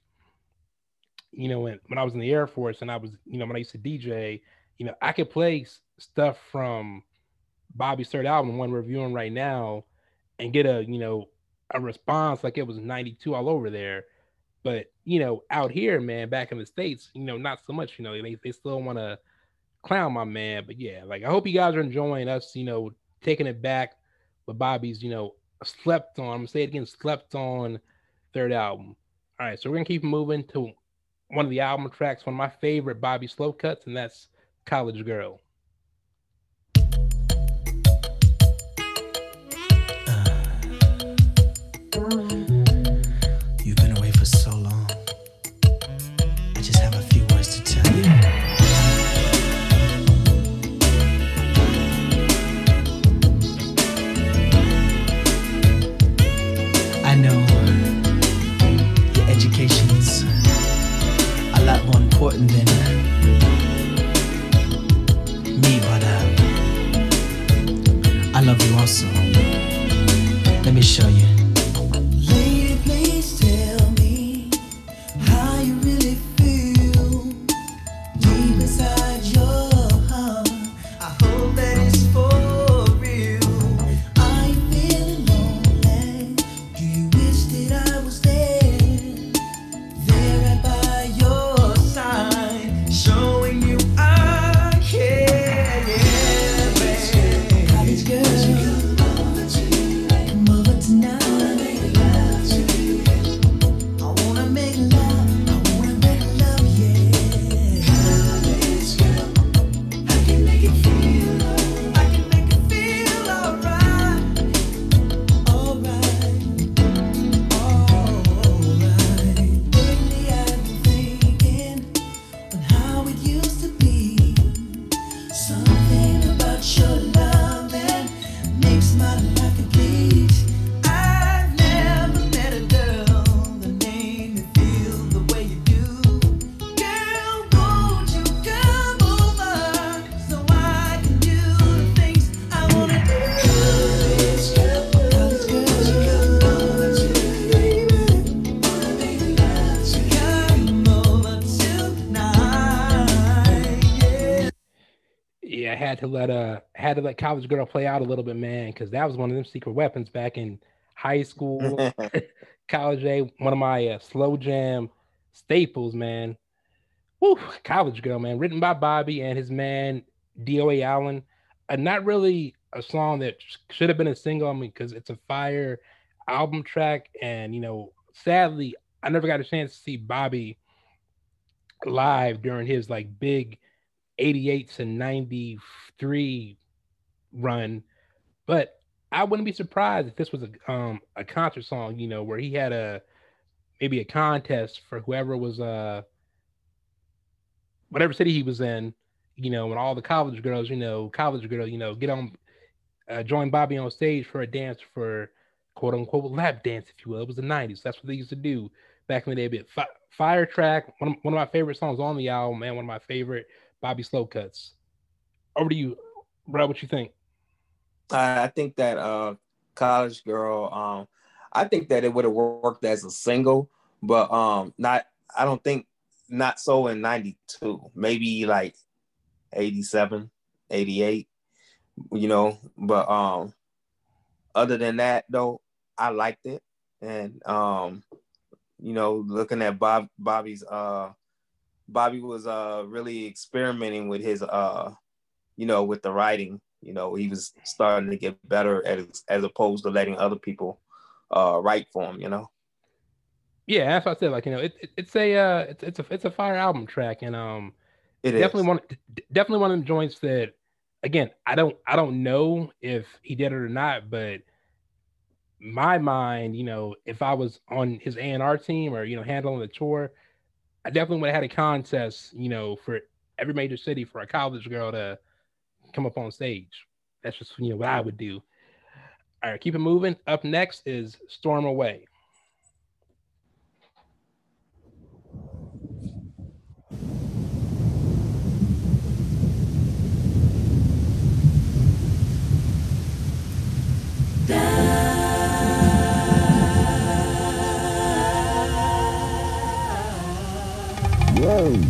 you know, when, when I was in the Air Force and I was, you know, when I used to DJ, you know, I could play stuff from Bobby's third album, one reviewing right now, and get a, you know, a response like it was 92 all over there. But, you know, out here, man, back in the States, you know, not so much, you know, they, they still want to clown my man. But yeah, like I hope you guys are enjoying us, you know, taking it back with Bobby's, you know, slept on, I'm gonna say it again, slept on third album. All right, so we're gonna keep moving to one of the album tracks, one of my favorite Bobby slow cuts, and that's College Girl. Had to let uh had to let college girl play out a little bit, man, because that was one of them secret weapons back in high school, <laughs> <laughs> college day. One of my uh, slow jam staples, man. Woo, college girl, man. Written by Bobby and his man DOA Allen. Uh, not really a song that sh- should have been a single. I mean, because it's a fire album track, and you know, sadly, I never got a chance to see Bobby live during his like big 88 to 93 run but i wouldn't be surprised if this was a um a concert song you know where he had a maybe a contest for whoever was uh whatever city he was in you know and all the college girls you know college girl you know get on uh, joined Bobby on stage for a dance for quote unquote lap dance, if you will. It was the 90s. That's what they used to do back in the day. Fi- Fire Track, one of, one of my favorite songs on the album, man, one of my favorite Bobby Slow cuts. Over to you, bro. What you think? I, I think that uh, College Girl. Um, I think that it would have worked as a single, but um, not. I don't think not so in '92. Maybe like 87, 88. You know, but um, other than that though, I liked it, and um, you know, looking at Bob Bobby's uh, Bobby was uh really experimenting with his uh, you know, with the writing you know, he was starting to get better as as opposed to letting other people uh write for him, you know. Yeah, that's what I said. Like you know, it, it- it's a uh, it's it's a it's a fire album track, and um, It is definitely one definitely one of them joints that again I don't I don't know if he did it or not, but my mind, you know, if I was on his A and R team or you know handling the tour, I definitely would have had a contest, you know, for every major city for a college girl to come up on stage. That's just you know what I would do. All right, keep it moving. Up next is Storm Away. Looking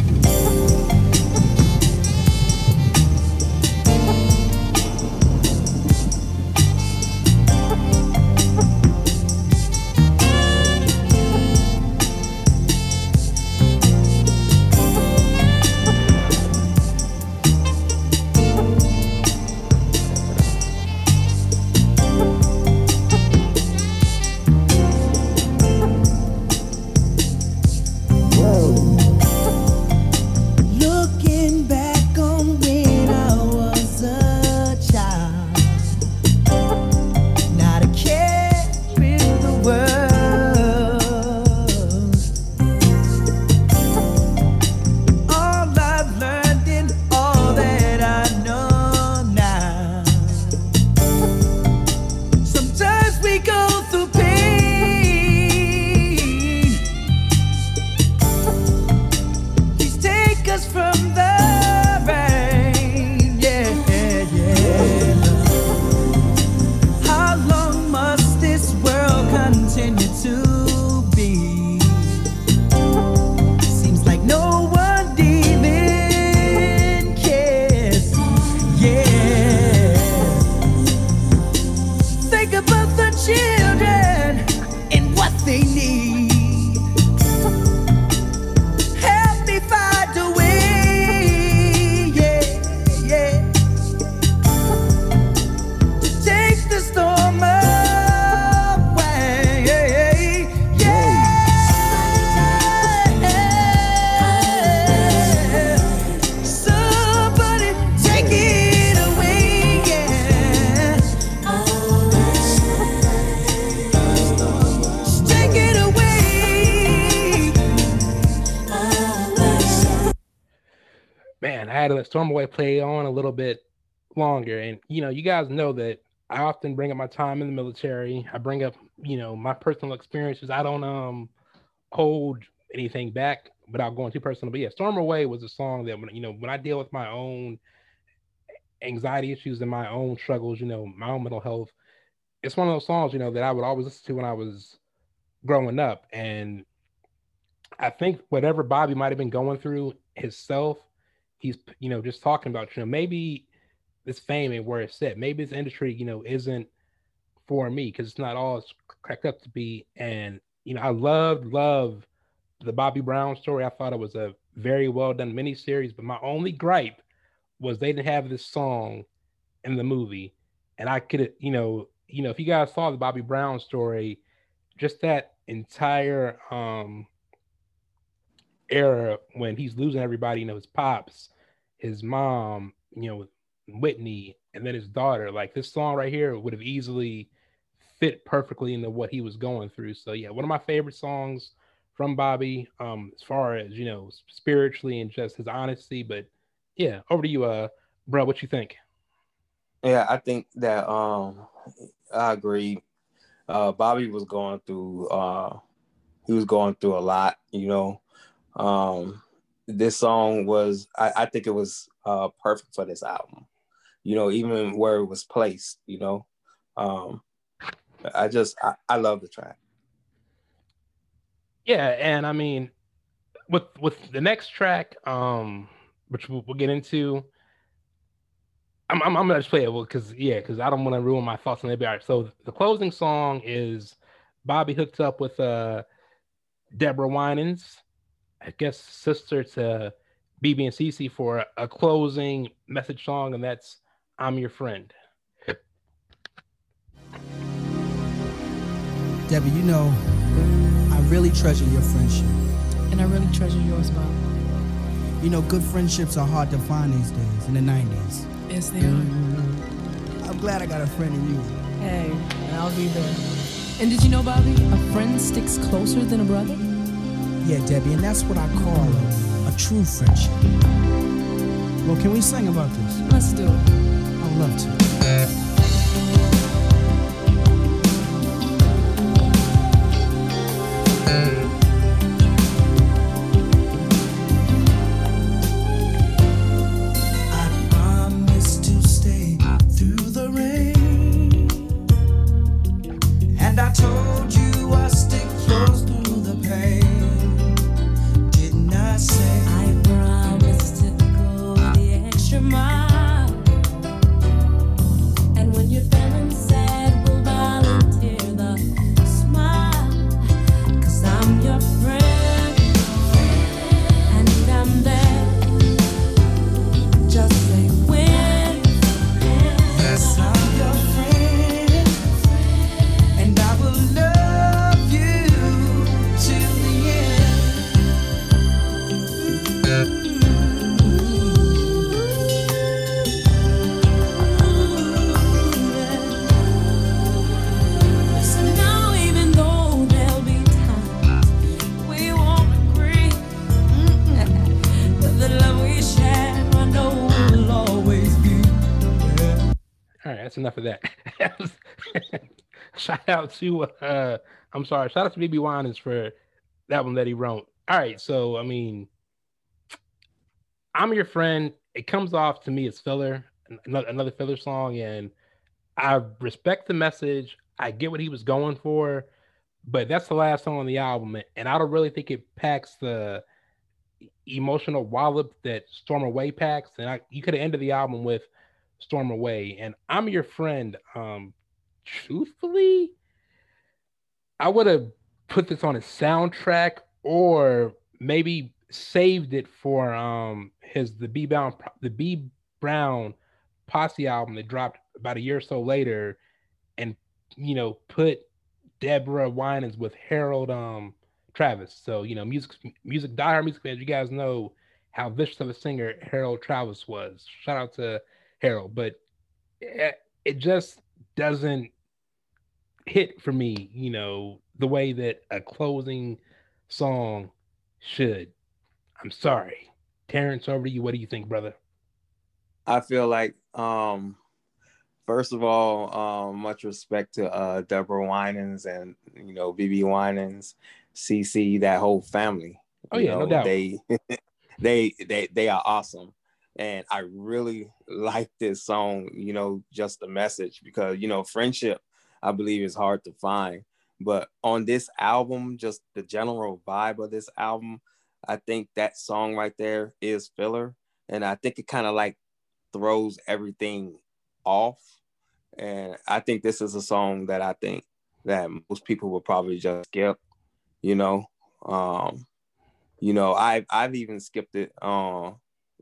you guys know that I often bring up my time in the military. I bring up, you know, my personal experiences. I don't um hold anything back without going too personal. But yeah, Storm Away was a song that when you know, when I deal with my own anxiety issues and my own struggles, you know, my own mental health, it's one of those songs, you know, that I would always listen to when I was growing up. And I think whatever Bobby might have been going through himself, he's you know just talking about you know maybe this fame and where it's at. Maybe this industry you know isn't for me because it's not all it's cracked up to be. And you know I loved love the Bobby Brown story. I thought it was a very well done miniseries. But my only gripe was they didn't have this song in the movie, and I could you know you know if you guys saw the Bobby Brown story, just that entire um era when he's losing everybody, you know, his pops, his mom, you know, Whitney, and then his daughter. Like this song right here would have easily fit perfectly into what he was going through. So yeah, one of my favorite songs from Bobby, um, as far as you know, spiritually and just his honesty. But yeah, over to you, uh, bro. What you think? Yeah, I think that um I agree. Uh Bobby was going through uh he was going through a lot, you know. Um this song was I, I think it was uh perfect for this album. You know, even where it was placed, you know. Um I just I, I love the track. Yeah, and I mean, with with the next track, um, which we'll, we'll get into, I'm, I'm, I'm gonna just play it because yeah, because I don't want to ruin my thoughts on it. All right, so the closing song is Bobby hooked up with uh Deborah Winans, I guess sister to BeBe and CeCe for a, a closing message song, and that's "I'm Your Friend." Debbie, you know, I really treasure your friendship. And I really treasure yours, Bob. You know, good friendships are hard to find these days in the 90s. Yes, they are. Mm-hmm. I'm glad I got a friend in you. Hey, and I'll be there. And did you know, Bobby, a friend sticks closer than a brother? Yeah, Debbie, and that's what I call a, a true friendship. Well, can we sing about this? Let's do it. Love to. <laughs> out to uh I'm sorry, shout out to BeBe Winans for that one that he wrote. All right, so I mean, I'm your friend. It comes off to me as filler, another filler song, and I respect the message. I get what he was going for, but that's the last song on the album, and I don't really think it packs the emotional wallop that Storm Away packs. And I, you could have ended the album with Storm Away, and I'm your friend. Um, truthfully, I would have put this on a soundtrack or maybe saved it for um his the B Brown the B Brown Posse album that dropped about a year or so later, and you know put Deborah Winans with Harold um Travis. So you know music music diehard music fans, you guys know how vicious of a singer Harold Travis was. Shout out to Harold, but it, it just doesn't hit for me, you know, the way that a closing song should. I'm sorry. Terrence, over to you. What do you think, brother? I feel like um first of all, um, much respect to uh Deborah Winans and you know BeBe Winans, CeCe, that whole family. Oh, yeah, no doubt. They <laughs> they they they are awesome. And I really <laughs> like this song, you know, just the message because you know, friendship, I believe, is hard to find. But on this album, just the general vibe of this album, I think that song right there is filler. And I think it kind of like throws everything off. And I think this is a song that I think that most people will probably just skip, you know. Um, you know, I've I've even skipped it uh,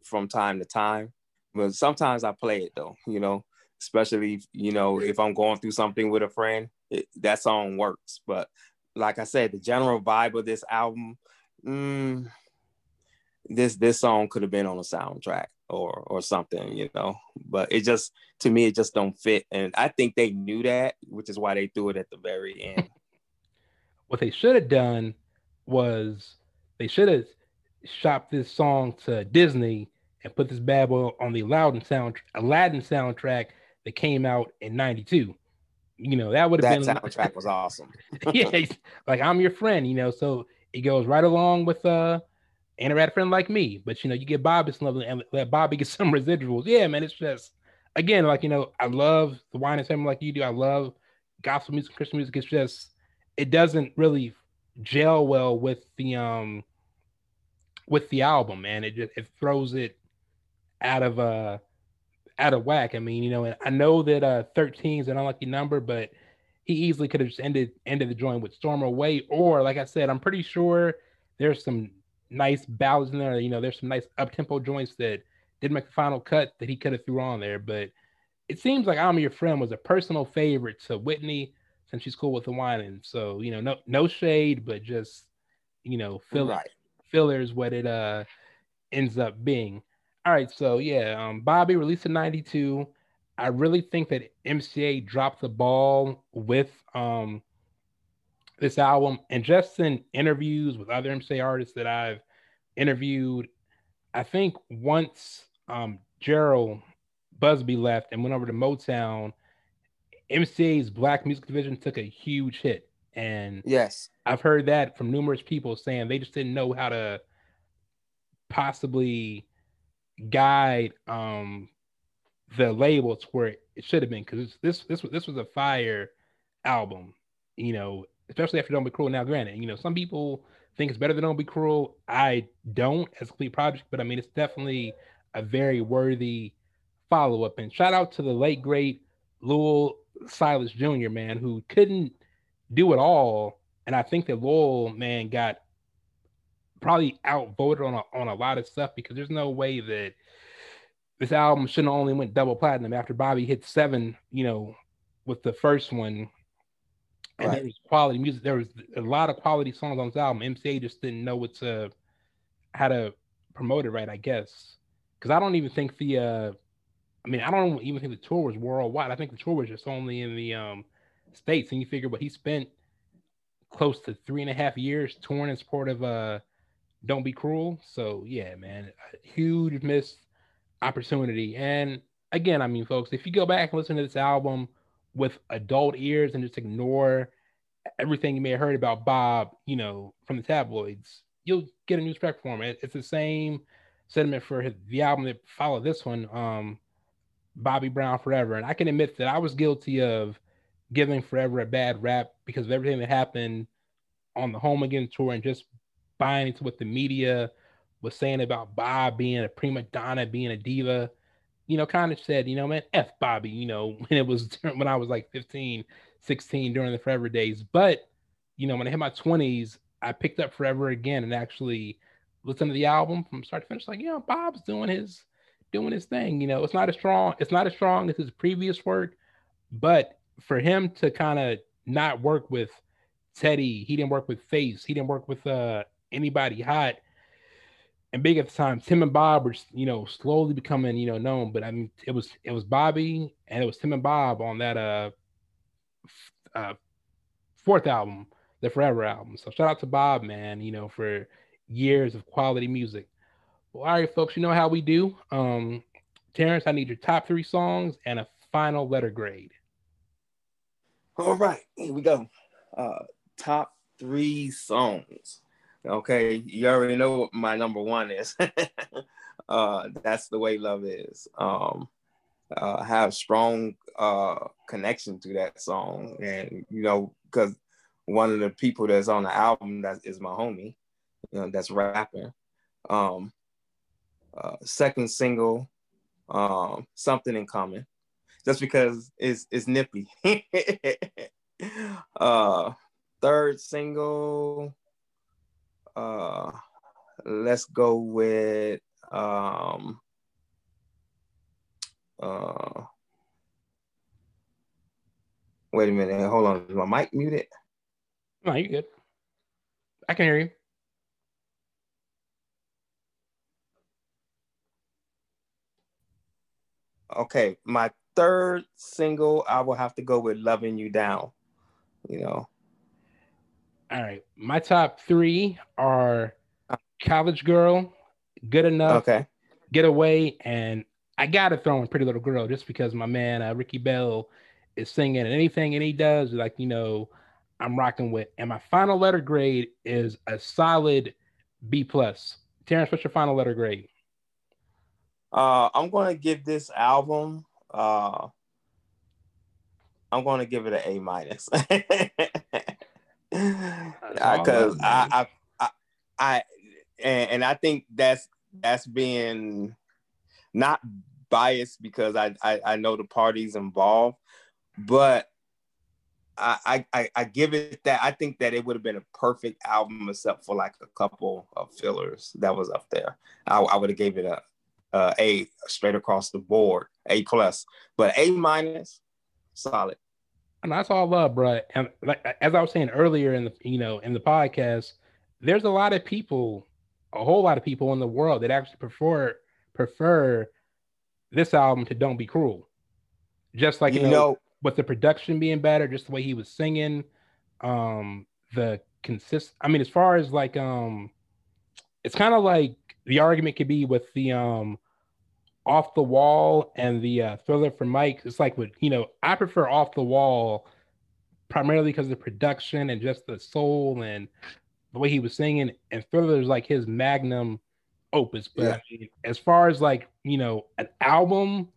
from time to time, but sometimes I play it though, you know, especially if, you know if I'm going through something with a friend, it, that song works. But like I said, the general vibe of this album, mm, this this song could have been on a soundtrack or or something, you know. But it just to me, it just don't fit, and I think they knew that, which is why they threw it at the very <laughs> end. What they should have done was they should have shopped this song to Disney and put this bad boy on the Aladdin sound Aladdin soundtrack that came out in 92. You know, that would have been that soundtrack was awesome. <laughs> yeah, like I'm your friend, you know. So it goes right along with uh and a rad friend like me. But you know, you get Bobby some love and let Bobby get <laughs> some residuals. Yeah, man, it's just again, like you know, I love the wine and something like you do. I love gospel music, Christian music. It's just it doesn't really gel well with the um with the album, man. It just it throws it out of uh out of whack. I mean, you know, and I know that uh 13 is an unlucky number, but he easily could have just ended ended the joint with Storm Away, or like I said, I'm pretty sure there's some nice ballads in there. You know, there's some nice up tempo joints that didn't make the final cut that he could have threw on there. But it seems like I'm Your Friend was a personal favorite to Whitney since she's cool with the wine, and so you know, no no shade, but just you know, fill Right. filler is what it uh ends up being. All right, so yeah, um, Bobby released in '92. I really think that MCA dropped the ball with um this album, and just in interviews with other MCA artists that I've interviewed, I think once um Jheryl Busby left and went over to Motown, MCA's Black Music Division took a huge hit, and Yes. I've heard that from numerous people saying they just didn't know how to possibly guide um the label to where it should have been because this this was this was a fire album, you know, especially after Don't Be Cruel. Now, granted, you know, some people think it's better than Don't Be Cruel. I don't as a complete project, but I mean it's definitely a very worthy follow-up. And shout out to the late great Louil Silas Jr., man, who couldn't do it all. And I think that Louil, man, got probably outvoted on a, on a lot of stuff because there's no way that this album shouldn't only went double platinum after Bobby hit seven, you know, with the first one. And Right. there was quality music. There was a lot of quality songs on this album. MCA just didn't know what to how to promote it right, I guess. Because I don't even think the uh I mean, I don't even think the tour was worldwide. I think the tour was just only in the um states. And you figure what he spent close to three and a half years touring in support of uh Don't Be Cruel. So yeah, man, a huge missed opportunity. And again, I mean, folks, if you go back and listen to this album with adult ears and just ignore everything you may have heard about Bob, you know, from the tabloids, you'll get a new respect for him. It- It's the same sentiment for his, the album that followed this one, um, Bobby Brown Forever. And I can admit that I was guilty of giving Forever a bad rap because of everything that happened on the Home Again tour and just buying into what the media was saying about Bob being a prima donna, being a diva. You know, kind of said, you know, man, F Bobby, you know, <laughs> when it was when I was like 15, 16 during the Forever days. But, you know, when I hit my 20s, I picked up Forever again and actually listened to the album from start to finish. Like, you know, Bob's doing his doing his thing. You know, it's not as strong, it's not as strong as his previous work, but for him to kind of not work with Teddy, he didn't work with Face, he didn't work with uh anybody hot and big at the time. Tim and Bob were, you know, slowly becoming, you know, known. But I mean, it was it was Bobby and it was Tim and Bob on that uh, uh fourth album, the Forever album. So shout out to Bob, man, you know, for years of quality music. Well, all right, folks, you know how we do. Um, Terrence, I need your top three songs and a final letter grade. All right, here we go. Uh, top three songs. Okay, you already know what my number one is. <laughs> uh, that's the way love is. Um, uh, have strong uh connection to that song, and you know, because one of the people that's on the album that is my homie, you know, that's rapping. Um, uh, second single, um, something in common just because it's it's nippy. <laughs> uh third single, uh let's go with um uh wait a minute, hold on, is my mic muted? No, you good. I can hear you. Okay, my third single, I will have to go with Loving You Down. You know, All right. My top three are College Girl, Good Enough, okay. Get Away, and I gotta throw in Pretty Little Girl just because my man uh, Ricky Bell is singing and anything and he does like you know I'm rocking with. And my final letter grade is a solid B plus. Terrence, what's your final letter grade? Uh, I'm gonna give this album. Uh, I'm gonna give it an A minus. <laughs> Because I, I, I, I, and, and I think that's that's being not biased because I, I, I know the parties involved, but I, I, I- I give it that I think that it would have been a perfect album except for like a couple of fillers that was up there. I, I would have gave it a, a A straight across the board, A plus, but A minus, solid. And that's all love, bro. And like as I was saying earlier in the you know in the podcast, there's a lot of people, a whole lot of people in the world that actually prefer prefer this album to Don't Be Cruel. Just like you, You know, know- with the production being better, just the way he was singing, um, the consist. I mean, as far as like um, it's kind of like the argument could be with the um off the wall and the uh, thriller for Mike. It's like with you know, I prefer off the wall primarily because of the production and just the soul and the way he was singing. And thriller is like his magnum opus. But Yeah. I mean, as far as like you know, an album,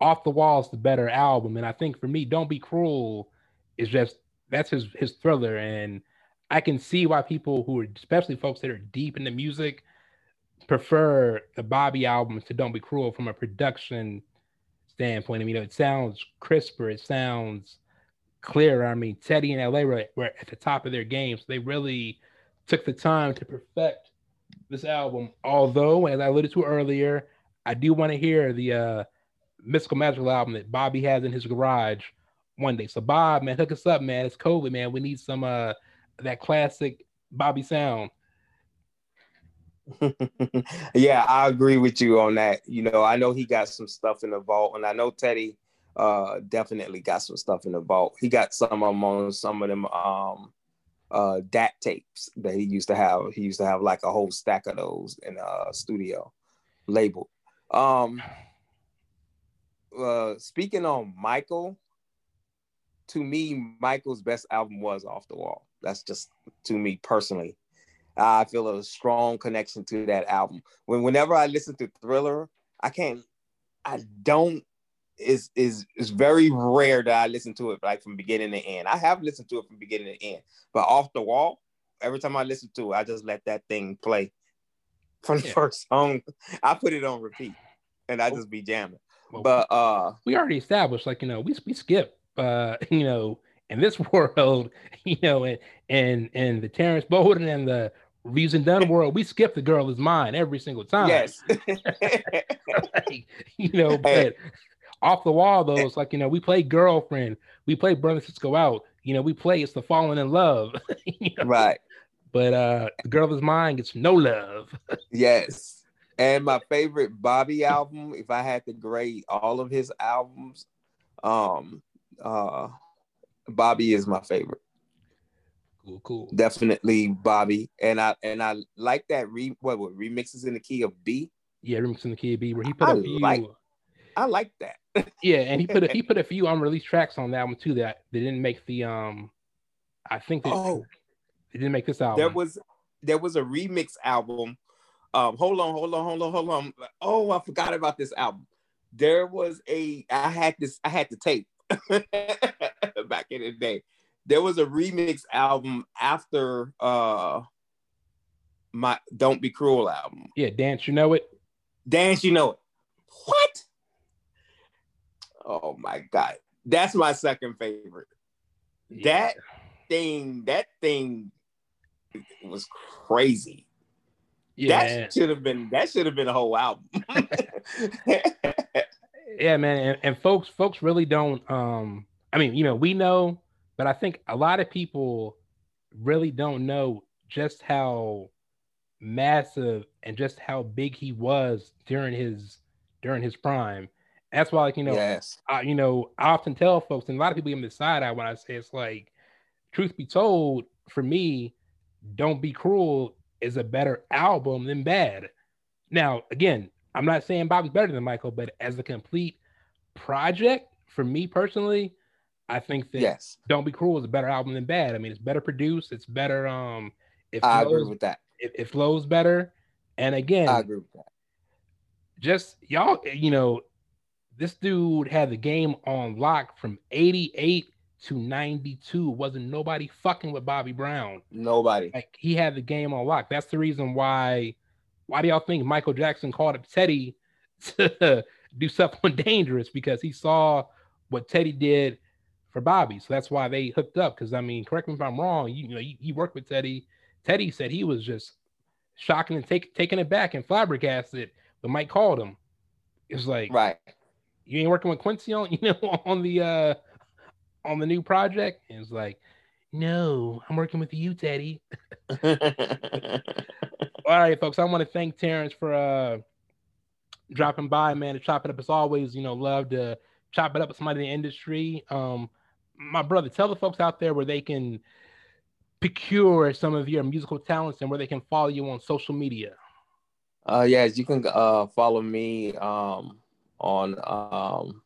off the wall is the better album. And I think for me, Don't Be Cruel is just that's his his thriller. And I can see why people who are especially folks that are deep into music prefer the Bobby albums to Don't Be Cruel from a production standpoint. I mean, it sounds crisper, it sounds clearer. I mean, Teddy and LA were, were at the top of their game, so they really took the time to perfect this album. Although, as I alluded to earlier, I do want to hear the uh, Mystical Magical album that Bobby has in his garage one day. So, Bob, man, hook us up, man. It's COVID, man. We need some uh that classic Bobby sound. <laughs> yeah, I agree with you on that. You know, I know he got some stuff in the vault, and I know Teddy uh definitely got some stuff in the vault. He got some of them on some of them um uh DAT tapes that he used to have. He used to have like a whole stack of those in a studio labeled. Um uh speaking on Michael, to me, Michael's best album was Off the Wall. That's just to me personally. I feel a strong connection to that album. When whenever I listen to Thriller, I can't I don't is is is very rare that I listen to it like from beginning to end. I have listened to it from beginning to end, but off the wall, every time I listen to it, I just let that thing play from the Yeah. first song. I put it on repeat and I just be jamming. Well, But uh we already established, like you know, we we skip, uh, <laughs> you know, in this <laughs> world, you know, and and and the Terrence Bowden and the Reeves and Dunn world, we skip the girl is mine every single time. yes. <laughs> like, you know, <laughs> but off the wall though, it's like you know, we play girlfriend, we play burn this disco out, you know, we play it's the falling in love, <laughs> you know? right. But uh, the girl is mine gets no love. Yes. And my favorite Bobby album, if I had to grade all of his albums, um uh Bobby is my favorite. Cool, cool. Definitely Bobby. And I and I like that re what, what remixes in the key of B. Yeah, remix in the key of B, where he put I a few. like- I like that. <laughs> Yeah, and he put a, he put a few unreleased tracks on that one too that they didn't make the um. I think that Oh, they didn't make this album. there was there was a remix album. Um, hold on, hold on, hold on, hold on. Oh, I forgot about this album. There was a I had this, I had the tape <laughs> back in the day. There was a remix album after uh my Don't Be Cruel album. yeah, dance. You know it. Dance, you know it. What? Oh my god. That's my second favorite. Yeah. That thing, that thing was crazy. Yeah, That should have been that should have been a whole album. <laughs> yeah, man, and, and folks, folks really don't. Um, I mean, you know, we know, but I think a lot of people really don't know just how massive and just how big he was during his during his prime. That's why, like you know, yes. I, you know, I often tell folks, and a lot of people give me the side eye when I say it's like, truth be told, for me, Don't Be Cruel is a better album than Bad. Now, again, I'm not saying Bobby's better than Michael, but as a complete project, for me personally, I think that Yes, Don't Be Cruel is a better album than Bad. I mean, it's better produced, it's better. Um, it I agree flows, with that. it, it flows better. And again, I agree with that. just y'all, you know, this dude had the game on lock from 88 to 92. Wasn't nobody fucking with Bobby Brown. Nobody. Like he had the game on lock. That's the reason why. Why do y'all think Michael Jackson called up Teddy <laughs> to do something <laughs> dangerous? Because he saw what Teddy did for Bobby. So that's why they hooked up. Because I mean, correct me if I'm wrong. You, you know, he, he worked with Teddy. Teddy said he was just shocking and take, taking it back and flabbergasted when Mike called him. It's like Right. you ain't working with Quincy on <laughs> you know on the uh on the new project. And it's like, no, I'm working with you, Teddy. <laughs> All right, folks. I want to thank Terrence for uh dropping by, man, to chop it up. As always, you know, love to chop it up with somebody in the industry. Um, my brother, tell the folks out there where they can procure some of your musical talents and where they can follow you on social media. Uh, yes, you can uh, follow me um, on um,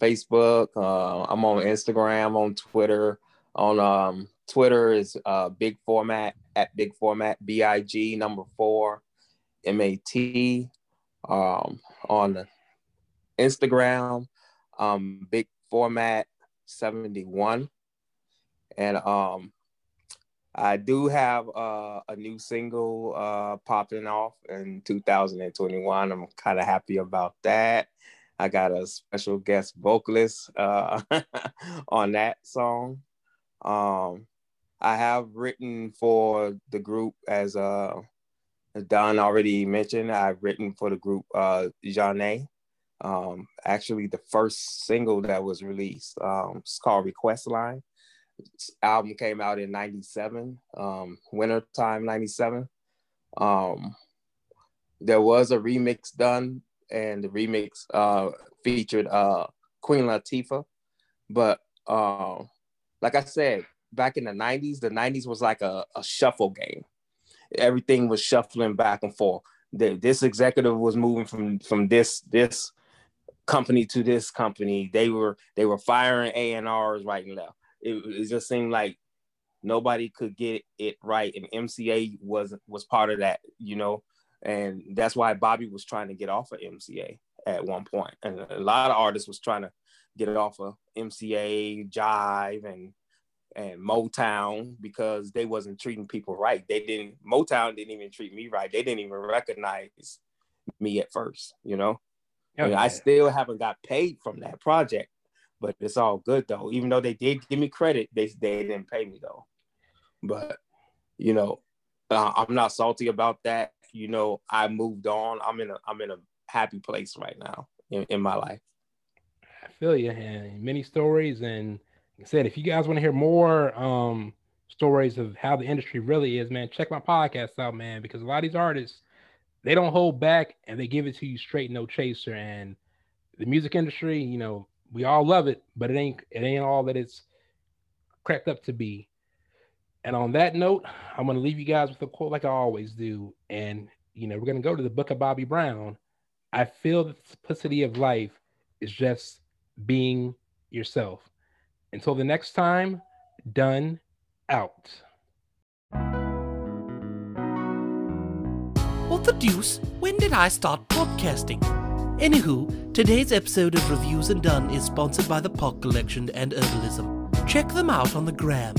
Facebook. Uh, I'm on Instagram, on Twitter. On um, Twitter is uh, Big Format at Big Format B I G number four M A T. Um, on Instagram, um, Big Format seventy one, and um, I do have uh, a new single uh, popping off in 2021. I'm kind of happy about that. I got a special guest vocalist uh, <laughs> on that song. Um, I have written for the group as uh, Don already mentioned. I've written for the group uh, Zhané. Um, actually, the first single that was released um, it's called Request Line. Album came out in 97 um winter time 97 um there was a remix done and the remix uh featured uh queen latifah. But uh, like i said back in the 90s the 90s was like a, a shuffle game. Everything was shuffling back and forth. The, this executive was moving from from this this company to this company. They were they were firing a and r's right and left. It, it just seemed like nobody could get it right and mca was was part of that you know? And that's why bobby was trying to get off of mca at one point. And a lot of artists was trying to get it off of mca jive and and motown because they wasn't treating people right. They didn't motown didn't even treat me right. They didn't even recognize me at first you know and i still haven't got paid from that project but it's all good though. Even though they did give me credit, they they didn't pay me though. But you know, uh, I'm not salty about that. You know, I moved on. I'm in a I'm in a happy place right now in, in my life. I feel you, and many stories. And like I said, if you guys want to hear more um, stories of how the industry really is, man, check my podcast out, man, because a lot of these artists they don't hold back and they give it to you straight, no chaser. And the music industry, you know, we all love it, but it ain't it ain't all that it's cracked up to be. And on that note, I'm gonna leave you guys with a quote like I always do. And you know, we're gonna go to the book of Bobby Brown. I feel the simplicity of life is just being yourself. Until the next time, done out. Deuce? When did I start podcasting? Anywho, today's episode of Reviews and Done is sponsored by the Pod Collection and Herbalism. Check them out on the gram